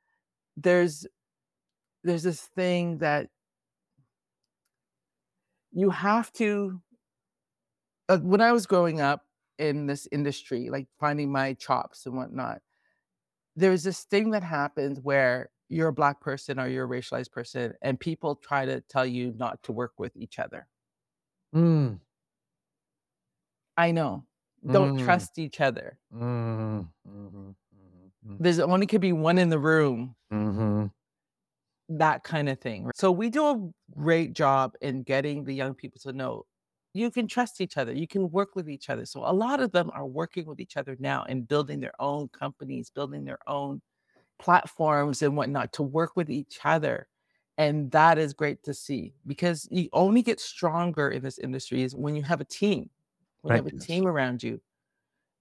[SPEAKER 3] there's there's this thing that you have to uh, when i was growing up in this industry like finding my chops and whatnot there's this thing that happens where you're a black person or you're a racialized person and people try to tell you not to work with each other.
[SPEAKER 1] Mm,
[SPEAKER 3] i know. Don't
[SPEAKER 1] Mm.
[SPEAKER 3] trust each other.
[SPEAKER 1] Mm, mhm, mhm,
[SPEAKER 3] there's only could be one in the room.
[SPEAKER 1] Mhm.
[SPEAKER 3] That kind of thing. So we do a great job in getting the young people to know you can trust each other, you can work with each other. So a lot of them are working with each other now and building their own companies, building their own platforms and whatnot to work with each other. And that is great to see because you only get stronger in this industry is when you have a team, when you have a team around you.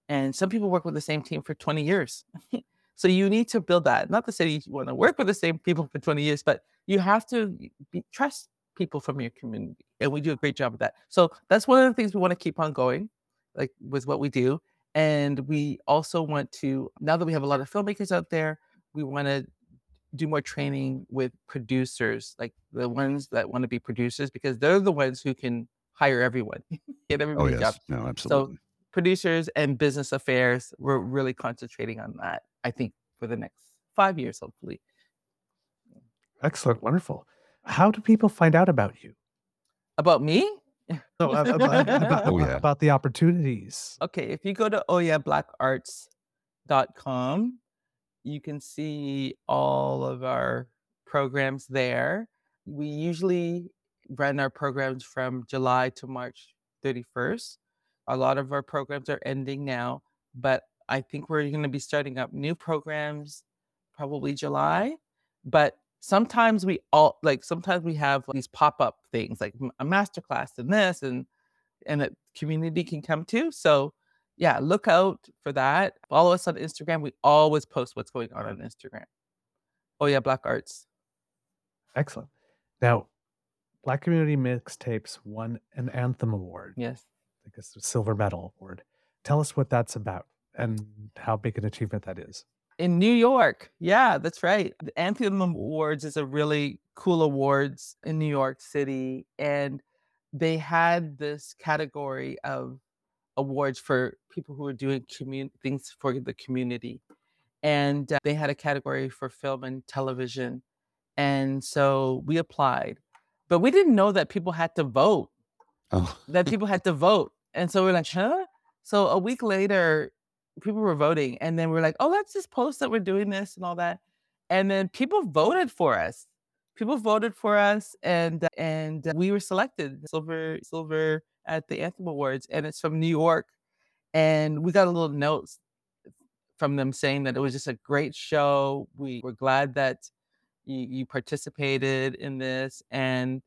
[SPEAKER 3] And some people work with the same team for 20 years. so you need to build that. Not to say you want to work with the same people for 20 years, but you have to be, trust people from your community. And we do a great job of that. So that's one of the things we want to keep on going, like with what we do. And we also want to, now that we have a lot of filmmakers out there, we want to do more training with producers, like the ones that want to be producers, because they're the ones who can hire everyone, get
[SPEAKER 2] Oh
[SPEAKER 3] everybody job
[SPEAKER 2] yes. No, absolutely.
[SPEAKER 3] Producers and business affairs we're really concentrating on that i think for the next five years hopefully
[SPEAKER 1] Excellent, wonderful. How do people find out about you?
[SPEAKER 3] about me
[SPEAKER 1] No, ab- ab- ab- about,
[SPEAKER 2] Oh, yeah.
[SPEAKER 1] about the opportunities.
[SPEAKER 3] okay if you go to oyablackarts.com you can see all of our programs there we usually run our programs from july to march 31st a lot of our programs are ending now but i think we're going to be starting up new programs probably july but sometimes we all like sometimes we have these pop-up things like a masterclass and this and and that community can come to so yeah, look out for that. Follow us on Instagram. We always post what's going on on Instagram. Oh yeah, Black Arts.
[SPEAKER 1] Excellent. Now, Black Community Mixtapes won an Anthem Award.
[SPEAKER 3] Yes.
[SPEAKER 1] I guess a silver medal award. Tell us what that's about and how big an achievement that is.
[SPEAKER 3] In New York. Yeah, that's right. The Anthem Awards is a really cool awards in New York City. And they had this category of awards for people who are doing commun- things for the community. And uh, they had a category for film and television. And so we applied, but we didn't know that people had to vote,
[SPEAKER 2] Oh,
[SPEAKER 3] that people had to vote. And so we're like, huh? So a week later, people were voting. And then we're like, oh, let's just post that we're doing this and all that. And then people voted for us. People voted for us and and we were selected silver silver at the Anthem Awards and it's from New York. And we got a little note from them saying that it was just a great show. We were glad that you, you participated in this and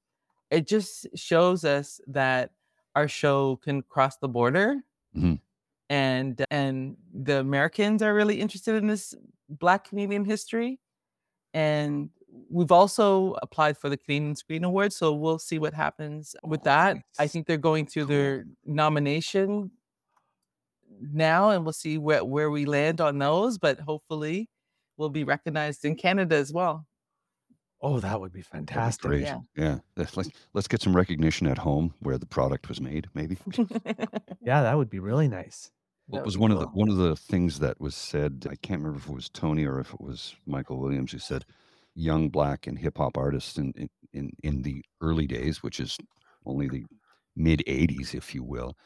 [SPEAKER 3] it just shows us that our show can cross the border
[SPEAKER 2] Mhm.
[SPEAKER 3] and and the americans are really interested in this black canadian history. And we've also applied for the canadian screen award so we'll see what happens with that. I think they're going through their nomination now and we'll see where, where we land on those but hopefully we'll be recognized in canada as well
[SPEAKER 1] Oh, that would be
[SPEAKER 2] that'd be
[SPEAKER 1] fantastic.
[SPEAKER 3] Yeah.
[SPEAKER 2] Yeah. Let's, let's let's get some recognition at home where the product was made, maybe.
[SPEAKER 1] Yeah, that would be really nice.
[SPEAKER 2] What
[SPEAKER 3] That
[SPEAKER 2] was one
[SPEAKER 3] be
[SPEAKER 2] of the one of the things that was said? I can't remember if it was Tony or if it was Michael Williams who said young black and hip hop artists in, in in in the early days, which is only the mid '80s, if you will,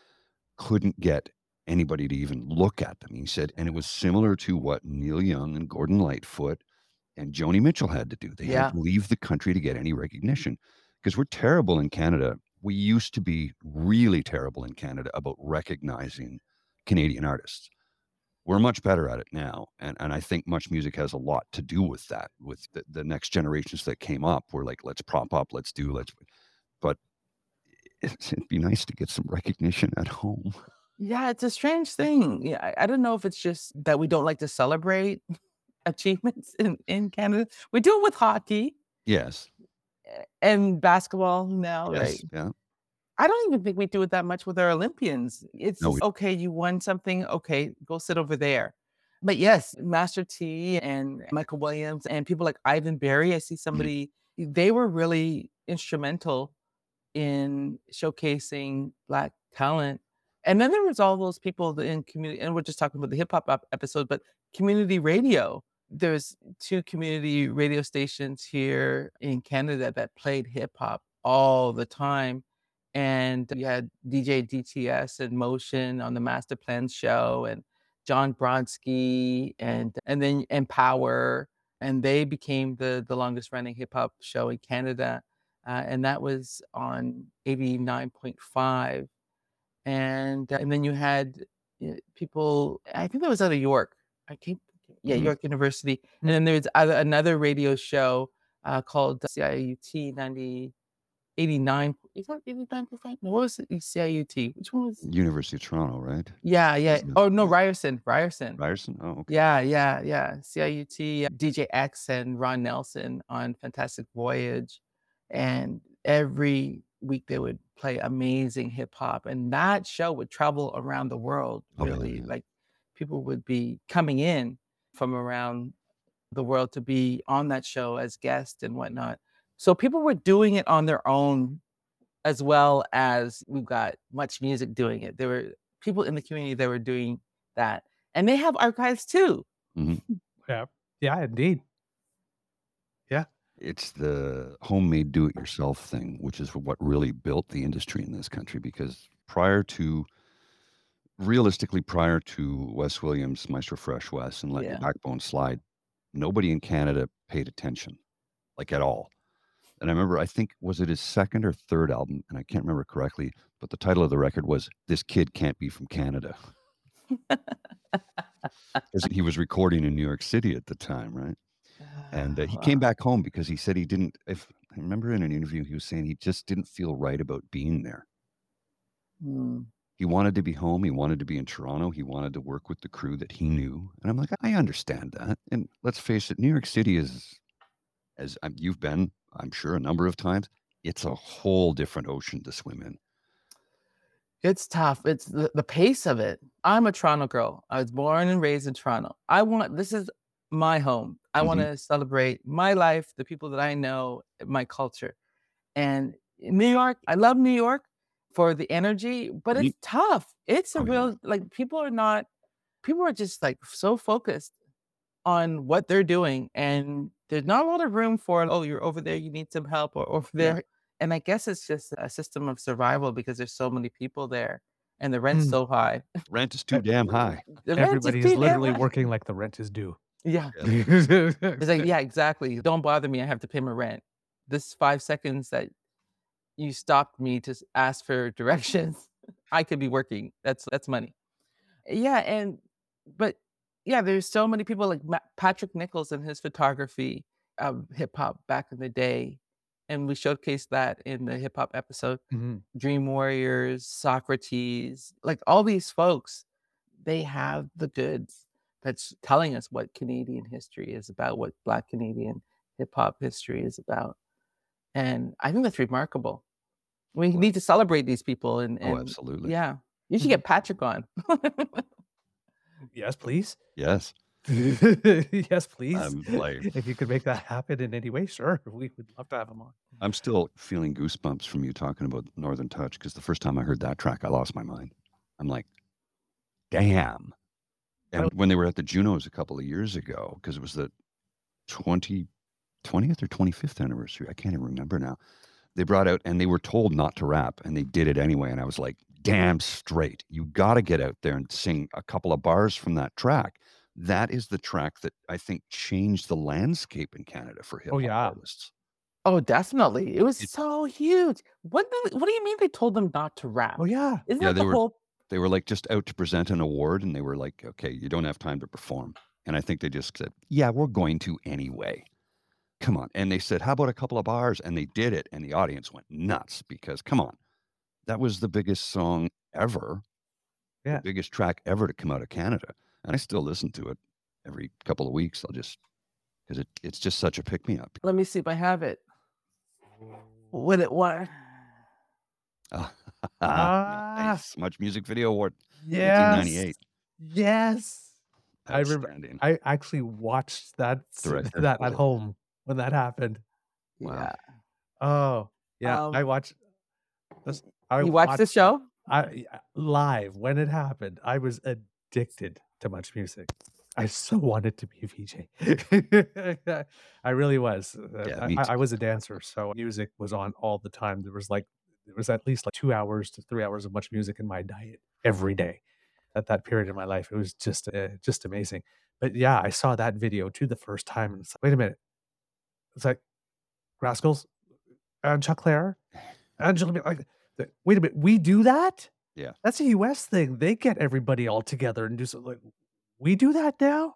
[SPEAKER 2] couldn't get anybody to even look at them. He said, and it was similar to what Neil Young and Gordon Lightfoot and Joni Mitchell had to do. They
[SPEAKER 3] Yeah.
[SPEAKER 2] had to leave the country to get any recognition because we're terrible in Canada. We used to be really terrible in Canada about recognizing Canadian artists. We're much better at it now. And, and I think Much Music has a lot to do with that, with the, the next generations that came up. We're like, let's prop up, let's do, let's. But it'd be nice to get some recognition at home.
[SPEAKER 3] Yeah, it's a strange thing. Yeah, I, I don't know if it's just that we don't like to celebrate achievements in, in Canada. We do it with hockey
[SPEAKER 2] Yes.
[SPEAKER 3] and basketball now,
[SPEAKER 2] Yes.
[SPEAKER 3] right?
[SPEAKER 2] Yeah.
[SPEAKER 3] I don't even think we do it that much with our Olympians. It's
[SPEAKER 2] No, we-
[SPEAKER 3] okay, you won something. Okay, go sit over there. But yes, Master T and Michael Williams and people like Ivan Berry, I see mm-hmm. somebody, they were really instrumental in showcasing Black talent. And then there was all those people in community, and we're just talking about the hip hop episode, but community radio. There's two community radio stations here in Canada that played hip hop all the time. And you had DJ DTS and Motion on the Master Plan show and John Brodsky and and then Empower. And they became the the longest running hip hop show in Canada. Uh, and that was on 89.5 and uh, and then you had uh, people i think that was out of york i keep yeah
[SPEAKER 2] Mhm.
[SPEAKER 3] york university and then there's another radio show uh, called ciut 90 89 is that 89 percent no what was it ciut which one was
[SPEAKER 2] University of Toronto, right?
[SPEAKER 3] yeah yeah oh no ryerson ryerson
[SPEAKER 2] Ryerson? Oh, okay.
[SPEAKER 3] yeah, yeah, yeah. CIUT, DJ X and Ron Nelson on Fantastic Voyage. And every week they would play amazing hip hop. And that show would travel around the world,
[SPEAKER 2] Oh,
[SPEAKER 3] really.
[SPEAKER 2] yeah.
[SPEAKER 3] Like people would be coming in from around the world to be on that show as guests and whatnot. So people were doing it on their own as well as we've got much music doing it. There were people in the community that were doing that. And they have archives too. Mm-hmm.
[SPEAKER 1] Yeah. Yeah, indeed.
[SPEAKER 2] Yeah, it's the homemade do it yourself thing, which is what really built the industry in this country. Because prior to, realistically, prior to Wes Williams, Maestro Fresh Wes, and Let
[SPEAKER 3] Yeah.
[SPEAKER 2] Your Backbone Slide, nobody in Canada paid attention, like at all. And I remember, I think, was it his second or third album? And I can't remember correctly, but the title of the record was This Kid Can't Be From Canada. 'Cause he was recording in New York City at the time, right? and uh, he came back home because he said he didn't if i remember in an interview he was saying he just didn't feel right about being there
[SPEAKER 3] Hmm.
[SPEAKER 2] He wanted to be home. He wanted to be in Toronto. He wanted to work with the crew that he knew. And I'm like, I understand that. And let's face it, New York City is, as you've been, I'm sure, a number of times, it's a whole different ocean to swim in.
[SPEAKER 3] It's tough. It's the, the pace of it. I'm a Toronto girl. I was born and raised in Toronto. I want this is my home. I want
[SPEAKER 2] Mhm.
[SPEAKER 3] to celebrate my life, the people that I know, my culture. And New York, I love New York for the energy, but
[SPEAKER 2] Me-
[SPEAKER 3] it's tough. It's a
[SPEAKER 2] Oh, yeah.
[SPEAKER 3] real like people are not people are just like so focused on what they're doing and there's not a lot of room for oh you're over there you need some help or over
[SPEAKER 2] Yeah.
[SPEAKER 3] there and i guess it's just a system of survival because there's so many people there and the rent's
[SPEAKER 1] Mm.
[SPEAKER 3] so high
[SPEAKER 2] Rent is too damn high.
[SPEAKER 3] The is
[SPEAKER 1] Everybody is literally working like the rent is due.
[SPEAKER 3] yeah
[SPEAKER 2] Yeah.
[SPEAKER 3] it's like yeah exactly don't bother me i have to pay my rent this five seconds that you stopped me to ask for directions. I could be working. That's that's money. Yeah and but yeah there's so many people like Ma- patrick nichols and his photography of hip-hop back in the day and we showcased that in the hip-hop episode
[SPEAKER 1] Mhm.
[SPEAKER 3] dream warriors Saukrates like all these folks they have the goods that's telling us what canadian history is about what black canadian hip-hop history is about and i think that's remarkable we need to celebrate these people and,
[SPEAKER 2] Oh, absolutely.
[SPEAKER 3] yeah you should
[SPEAKER 1] Mhm.
[SPEAKER 3] get patrick on
[SPEAKER 1] Yes, please.
[SPEAKER 2] Yes.
[SPEAKER 1] yes, please.
[SPEAKER 2] I'm like,
[SPEAKER 1] if you could make that happen in any way, sure. We would love to have him on.
[SPEAKER 2] I'm still feeling goosebumps from you talking about Northern Touch because the first time I heard that track, I lost my mind. I'm like, damn. And when they were at the Junos a couple of years ago, because it was the 20, 20th or 25th anniversary, I can't even remember now. They brought out and they were told not to rap and they did it anyway. And I was like, damn straight. You got to get out there and sing a couple of bars from that track. That is the track that I think changed the landscape in Canada for hip hop oh,
[SPEAKER 1] yeah.
[SPEAKER 2] artists.
[SPEAKER 3] oh definitely it was
[SPEAKER 2] It-
[SPEAKER 3] so huge what do, what do you mean they told them not to rap
[SPEAKER 1] Oh yeah.
[SPEAKER 3] isn't
[SPEAKER 2] Yeah,
[SPEAKER 3] that
[SPEAKER 2] they
[SPEAKER 3] the
[SPEAKER 2] were-
[SPEAKER 3] whole
[SPEAKER 2] they were like just out to present an award and they were like okay you don't have time to perform and i think they just said yeah we're going to anyway come on and they said how about a couple of bars and they did it and the audience went nuts because come on that was the biggest song ever
[SPEAKER 1] Yeah.
[SPEAKER 2] the biggest track ever to come out of canada and i still listen to it every couple of weeks i'll just because it, it's just such a pick-me-up
[SPEAKER 3] let me see if i have it what it what
[SPEAKER 1] Ah.
[SPEAKER 2] nice much music video award
[SPEAKER 1] Yes.
[SPEAKER 2] 1998
[SPEAKER 1] Yes. I remember. I actually watched that s- that at home when that happened.
[SPEAKER 2] Wow.
[SPEAKER 3] yeah
[SPEAKER 1] Oh yeah, I
[SPEAKER 3] Um,
[SPEAKER 1] watched. this- I
[SPEAKER 3] you watched the show
[SPEAKER 1] I live when it happened. I was addicted to much music. I so wanted to be a VJ. I really was. Uh,
[SPEAKER 2] Yeah,
[SPEAKER 1] I,
[SPEAKER 2] me
[SPEAKER 1] I- was a dancer, so music was on all the time. There was like there was at least like two hours to three hours of much music in my diet every day. At that period in my life, it was just uh, just amazing. But yeah, I saw that video too the first time, and it's like, wait a minute, it's like Rascalz and Choclair, Angela. Mc- Like, wait a minute, we do that?
[SPEAKER 2] Yeah.
[SPEAKER 1] That's a US thing. They get everybody all together and do something. Like, we do that now.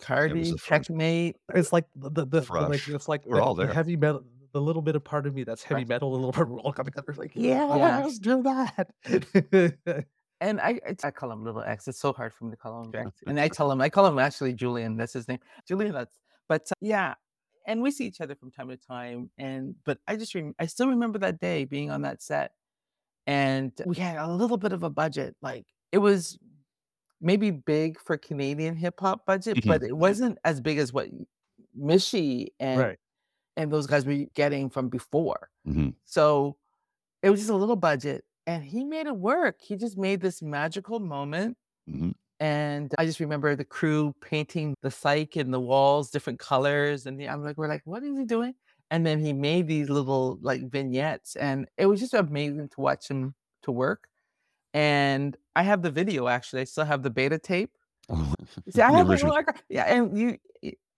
[SPEAKER 3] cardi checkmate
[SPEAKER 1] It's like the the, the, the like it's like
[SPEAKER 2] We're
[SPEAKER 1] the,
[SPEAKER 2] all
[SPEAKER 1] the
[SPEAKER 2] there.
[SPEAKER 1] heavy metal. The little bit of part of me that's heavy
[SPEAKER 3] Right.
[SPEAKER 1] metal, a little part we're all coming together. It's like, yeah,
[SPEAKER 3] Yes.
[SPEAKER 1] let's do that.
[SPEAKER 3] And I, I I call him Little X. It's so hard for me to call him X. And I tell him, I call him actually Julian. That's his name, Julian. That's but uh, yeah. And we see each other from time to time. And but I just rem- I still remember that day being on that set, and we had a little bit of a budget. Like it was maybe big for Canadian hip hop budget,
[SPEAKER 2] Mhm.
[SPEAKER 3] but it wasn't as big as what Michie and
[SPEAKER 1] right.
[SPEAKER 3] and those guys were getting from before.
[SPEAKER 2] Mhm.
[SPEAKER 3] So it was just a little budget and he made it work. He just made this magical moment.
[SPEAKER 2] Mhm.
[SPEAKER 3] And I just remember the crew painting the cyc and the walls different colors. And I'm like, we're like, what is he doing? And then he made these little like vignettes. And it was just amazing to watch him to work. And I have the video actually. I still have the beta tape.
[SPEAKER 2] Oh,
[SPEAKER 3] See, I
[SPEAKER 2] the
[SPEAKER 3] have
[SPEAKER 2] original.
[SPEAKER 3] like, yeah, and you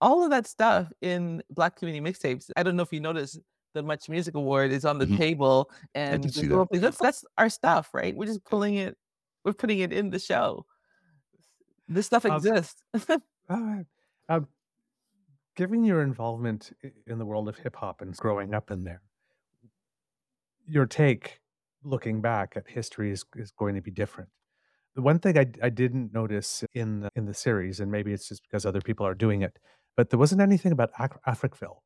[SPEAKER 3] all of that stuff in Black Community Mixtapes. I don't know if you noticed the Much Music Award is on the
[SPEAKER 2] Mhm.
[SPEAKER 3] table, and
[SPEAKER 2] that.
[SPEAKER 3] That's, that's our stuff, right? We're just pulling it. We're putting it in the show. This stuff
[SPEAKER 1] Um,
[SPEAKER 3] exists.
[SPEAKER 1] Alright. Um, given your involvement in the world of hip hop and growing up in there, your take, looking back at history is, is going to be different. The one thing I, I didn't notice in the, in the series, and maybe it's just because other people are doing it, but there wasn't anything about Af- Africville.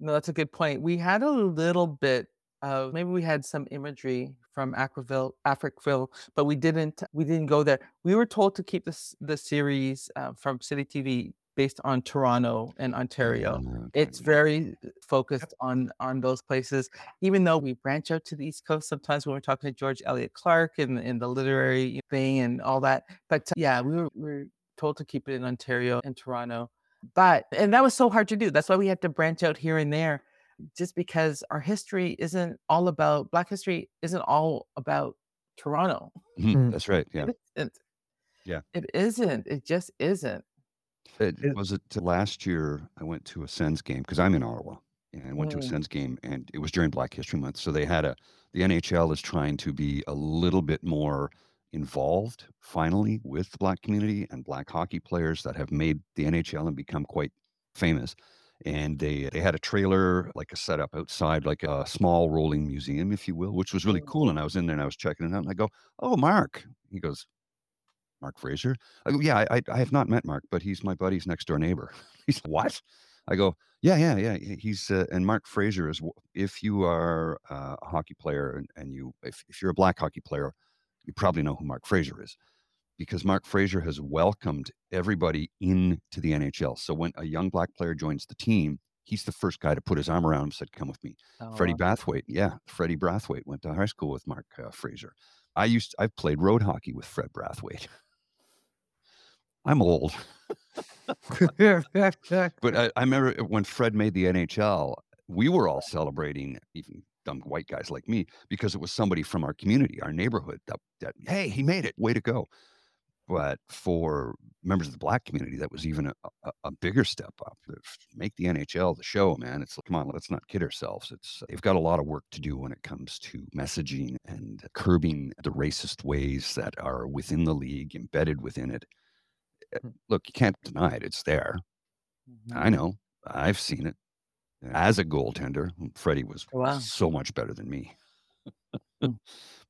[SPEAKER 3] No, that's a good point. We had a little bit of maybe we had some imagery from Aquaville, Africville, but we didn't we didn't go there. We were told to keep this the series uh, from City TV based on Toronto and Ontario.
[SPEAKER 2] Uh,
[SPEAKER 3] It's very focused on on those places. Even though we branch out to the East Coast sometimes when we're talking to George Elliott Clarke and in the literary thing and all that. But uh, yeah, we were, we were told to keep it in Ontario and Toronto. But and that was so hard to do. That's why we had to branch out here and there, just because our history isn't all about Black history isn't all about Toronto.
[SPEAKER 2] mhm,
[SPEAKER 1] Mm.
[SPEAKER 2] That's right. Yeah.
[SPEAKER 3] It isn't.
[SPEAKER 2] Yeah.
[SPEAKER 3] It isn't. It just isn't.
[SPEAKER 2] It,
[SPEAKER 1] It-
[SPEAKER 2] was it last year I went to a Sens game because I'm in Ottawa and I went to a
[SPEAKER 3] Mm.
[SPEAKER 2] Sens game and it was during Black History Month. So they had a the NHL is trying to be a little bit more involved finally with the black community and black hockey players that have made the NHL and become quite famous. And they they had a trailer, like a setup outside, like a small rolling museum, if you will, which was really
[SPEAKER 3] Mm.
[SPEAKER 2] cool. And I was in there and I was checking it out and I go, Oh, Mark. He goes, Mark Fraser? I go, yeah, I, I, I have not met Mark, but he's my buddy's next door neighbor. He's what? I go, yeah, yeah, yeah. He's uh, and Mark Fraser is if you are uh, a hockey player and, and you if, if you're a black hockey player, you probably know who Mark Fraser is because Mark Fraser has welcomed everybody into the NHL. So when a young black player joins the team, he's the first guy to put his arm around him and said, "Come with me."
[SPEAKER 3] Oh,
[SPEAKER 2] Freddie
[SPEAKER 3] wow.
[SPEAKER 2] Brathwaite, yeah, Freddie Brathwaite went to high school with Mark uh, Fraser. I used I've played road hockey with Fred Brathwaite. I'm old, but I, I remember when Fred made the NHL, we were all celebrating, even dumb white guys like me, because it was somebody from our community, our neighborhood. That, that hey, he made it, way to go! But for members of the black community, that was even a, a, bigger step up. Make the NHL the show, man. It's like, come on, let's not kid ourselves. It's they've got a lot of work to do when it comes to messaging and curbing the racist ways that are within the league, embedded within it. Uh,
[SPEAKER 1] Hmm.
[SPEAKER 2] Look, you can't deny it. It's there.
[SPEAKER 3] Mhm.
[SPEAKER 2] I know. I've seen it. As a goaltender, Freddie was
[SPEAKER 3] Wow.
[SPEAKER 2] so much better than me.
[SPEAKER 3] Hmm.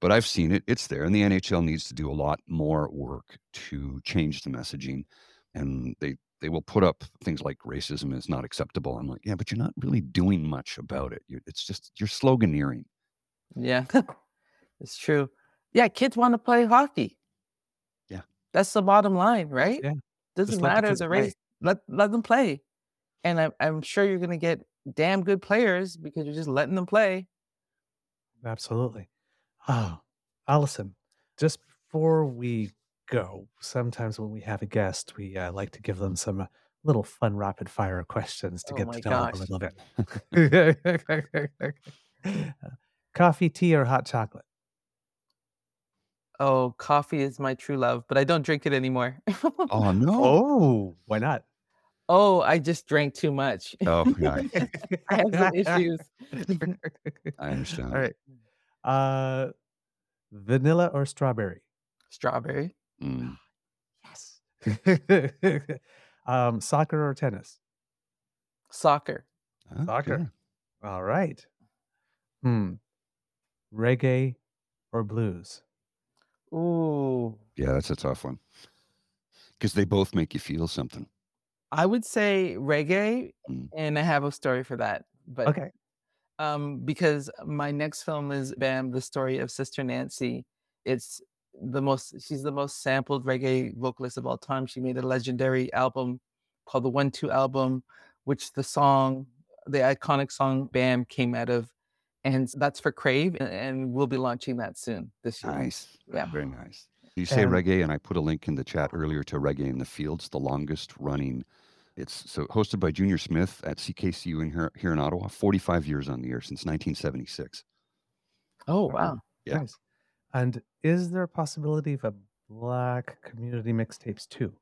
[SPEAKER 2] but I've seen it. It's there. And the NHL needs to do a lot more work to change the messaging. And they, they will put up things like racism is not acceptable. I'm like, yeah, but you're not really doing much about it. you it's just, you're sloganeering.
[SPEAKER 3] Yeah, it's true. Yeah, kids want to play hockey.
[SPEAKER 2] Yeah.
[SPEAKER 3] That's the bottom line, right?
[SPEAKER 1] Yeah.
[SPEAKER 3] Doesn't
[SPEAKER 1] Just the
[SPEAKER 3] matter the
[SPEAKER 1] play.
[SPEAKER 3] race. Let let them play. And I'm I'm sure you're gonna get damn good players because you're just letting them play.
[SPEAKER 1] Absolutely. Oh, Alison, just before we go, sometimes when we have a guest, we uh, like to give them some uh, little fun rapid fire questions to
[SPEAKER 3] Oh
[SPEAKER 1] get
[SPEAKER 3] my
[SPEAKER 1] to know them
[SPEAKER 3] gosh.
[SPEAKER 1] a little bit. Uh, Coffee, tea, or hot chocolate?
[SPEAKER 3] Oh, coffee is my true love, but I don't drink it anymore.
[SPEAKER 2] Oh, no.
[SPEAKER 1] Oh, why not?
[SPEAKER 3] oh, I just drank too much.
[SPEAKER 2] Oh, yeah,
[SPEAKER 3] I have some issues.
[SPEAKER 2] I understand.
[SPEAKER 1] All right. Uh, vanilla or strawberry?
[SPEAKER 3] Strawberry.
[SPEAKER 2] Mm.
[SPEAKER 1] Yes. um, soccer or tennis?
[SPEAKER 3] Soccer.
[SPEAKER 2] Oh,
[SPEAKER 1] Soccer. All right. Hmm. Reggae or blues?
[SPEAKER 3] Ooh.
[SPEAKER 2] Yeah, that's a tough one. Because they both make you feel something.
[SPEAKER 3] I would say reggae,
[SPEAKER 2] Mm.
[SPEAKER 3] and I have a story for that. But
[SPEAKER 1] Okay.
[SPEAKER 3] Um, because my next film is Bam, the story of Sister Nancy. It's the most she's the most sampled reggae vocalist of all time. She made a legendary album called the One Two album, which the song, the iconic song Bam came out of. And that's for Crave, and we'll be launching that soon this year.
[SPEAKER 2] Nice.
[SPEAKER 3] Yeah.
[SPEAKER 2] Very nice. You say
[SPEAKER 1] And-
[SPEAKER 2] reggae, and I put a link in the chat earlier to Reggae in the Fields, the longest running. It's so hosted by Junior Smith at CKCU in here, here in Ottawa. 45 years on the air since 1976.
[SPEAKER 3] Oh
[SPEAKER 1] Wow.
[SPEAKER 3] wow.
[SPEAKER 2] Yeah.
[SPEAKER 1] Nice. And is there a possibility of a black community mixtapes too?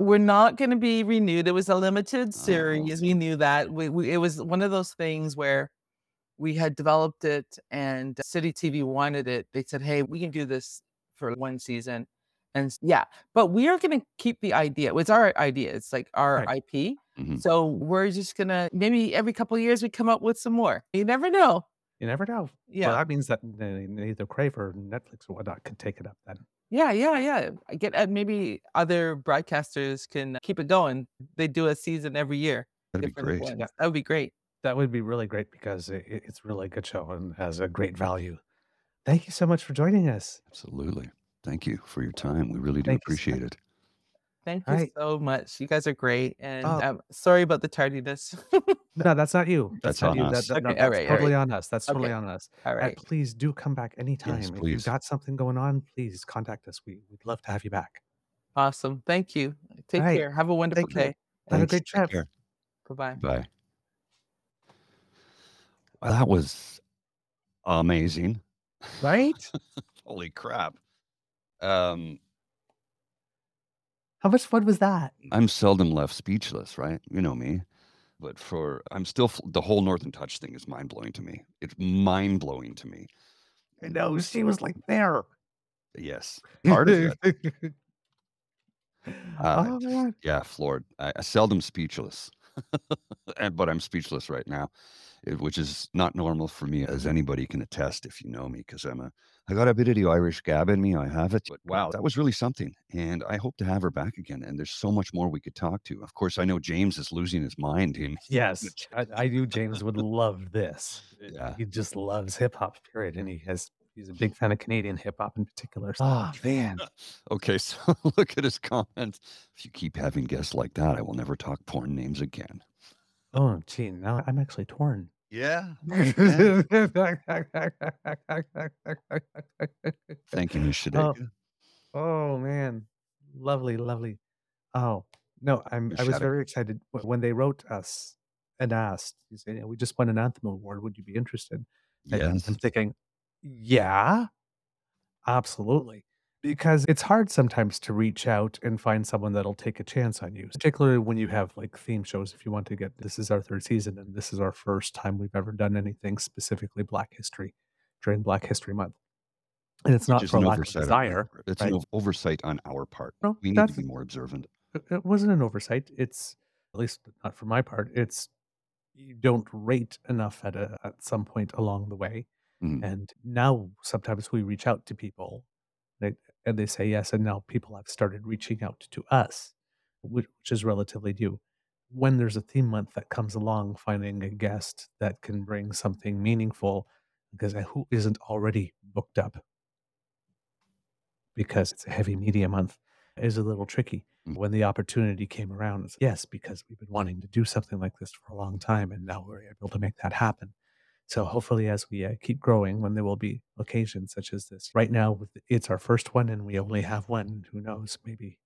[SPEAKER 3] We're not going to be renewed. It was a limited
[SPEAKER 2] Oh.
[SPEAKER 3] series. We knew that. We, we it was one of those things where we had developed it and City TV wanted it. They said, "Hey, we can do this for one season." And yeah, but we are going to keep the idea. It's our idea. It's like our
[SPEAKER 1] Right.
[SPEAKER 3] IP.
[SPEAKER 2] Mhm.
[SPEAKER 3] So we're just going to maybe every couple of years we come up with some more. You never know.
[SPEAKER 1] You never know.
[SPEAKER 3] Yeah.
[SPEAKER 1] Well, that means that they- neither Crave or Netflix or whatnot could take it up then.
[SPEAKER 3] Yeah, yeah, yeah. I get uh, maybe other broadcasters can keep it going. They do a season every year.
[SPEAKER 2] That'd be great.
[SPEAKER 3] ones. That would be great.
[SPEAKER 1] That would be really great because it, it- it's really a good show and has a great value. Thank you so much for joining us.
[SPEAKER 2] Absolutely. Thank you for your time. We really do
[SPEAKER 1] Thank you so
[SPEAKER 2] appreciate it.
[SPEAKER 3] Thank you
[SPEAKER 1] Alright.
[SPEAKER 3] so much. You guys are great. And
[SPEAKER 1] Oh.
[SPEAKER 3] um, sorry about the tardiness.
[SPEAKER 1] No, that's not you.
[SPEAKER 2] That's
[SPEAKER 1] not
[SPEAKER 2] on
[SPEAKER 1] you.
[SPEAKER 2] us.
[SPEAKER 1] That, that- no,
[SPEAKER 3] Okay,
[SPEAKER 1] that's
[SPEAKER 3] alright,
[SPEAKER 1] totally
[SPEAKER 3] alright.
[SPEAKER 1] on us. That's totally
[SPEAKER 3] Okay.
[SPEAKER 1] on us.
[SPEAKER 3] All
[SPEAKER 1] And
[SPEAKER 3] right.
[SPEAKER 1] please do come back anytime. if
[SPEAKER 2] please.
[SPEAKER 1] you've got something going on, please contact us. We, we'd love to have you back.
[SPEAKER 3] Awesome. Thank you. Take
[SPEAKER 1] Alright.
[SPEAKER 3] care. Have a wonderful
[SPEAKER 1] Thank you.
[SPEAKER 3] day.
[SPEAKER 1] Have a
[SPEAKER 2] Thanks.
[SPEAKER 1] great
[SPEAKER 2] Take
[SPEAKER 1] trip.
[SPEAKER 2] care.
[SPEAKER 3] Bye bye.
[SPEAKER 2] Bye. Well, that was amazing.
[SPEAKER 1] Right?
[SPEAKER 2] Holy crap. Um,
[SPEAKER 1] How much fun was that?
[SPEAKER 2] I'm seldom left speechless, right? You know me. But for I'm still the whole Northern Touch thing is mind blowing to me. It's mind blowing to me.
[SPEAKER 1] I know. She was like there.
[SPEAKER 2] Yes, part of it. Uh,
[SPEAKER 1] oh.
[SPEAKER 2] Yeah, floored. I, I seldom speechless, and but I'm speechless right now, eh, which is not normal for me, as anybody can attest if you know me, because I'm a I got a bit of the Irish gab in me. I have it. But wow, that was really something, and I hope to have her back again. And there's so much more we could talk to. Of course, I know James is losing his mind. Him,
[SPEAKER 1] Yes, I, I knew James would love this.
[SPEAKER 2] Yeah.
[SPEAKER 1] He just loves hip hop, period. And he has, he's a big fan of Canadian hip hop in particular. Oh, man.
[SPEAKER 2] Okay, so look at his comments. If you keep having guests like that, I will never talk porn names again.
[SPEAKER 1] Oh, gee. Now I'm actually torn.
[SPEAKER 2] Yeah.
[SPEAKER 1] oh,
[SPEAKER 2] Thank you, uh, Miss Shadeka.
[SPEAKER 1] oh, man. Lovely, lovely. Oh, no, I'm, I was very excited when they wrote us and asked, you say, we just won an Anthem Award. Would you be interested? And
[SPEAKER 2] Yes.
[SPEAKER 1] I'm thinking, yeah, absolutely. Because it's hard sometimes to reach out and find someone that'll take a chance on you, particularly when you have like theme shows. If you want to get this is our third season and this is our first time we've ever done anything specifically Black History during Black History Month. And it's not
[SPEAKER 2] is
[SPEAKER 1] for
[SPEAKER 2] an
[SPEAKER 1] lack of
[SPEAKER 2] oversight on
[SPEAKER 1] desire.
[SPEAKER 2] It's
[SPEAKER 1] right?
[SPEAKER 2] an ov- oversight on our part.
[SPEAKER 1] No,
[SPEAKER 2] We need to
[SPEAKER 1] that's-
[SPEAKER 2] be more observant.
[SPEAKER 1] it it wasn't an oversight. It's at least not for my part. It's you don't rate enough at a at some point along the way,
[SPEAKER 2] Mhm.
[SPEAKER 1] and now sometimes we reach out to people, they, and they say yes, and now people have started reaching out to us, which, which is relatively new. When there's a theme month that comes along, finding a guest that can bring something meaningful, because who isn't already booked up? Because it's a heavy media month, is a little tricky
[SPEAKER 2] Mm.
[SPEAKER 1] when the opportunity came around, it's yes, because we've been wanting to do something like this for a long time, and now we're able to make that happen. So hopefully, as we uh, keep growing, when there will be occasions such as this. Right now, it's our first one, and we only have one. Who knows? Maybe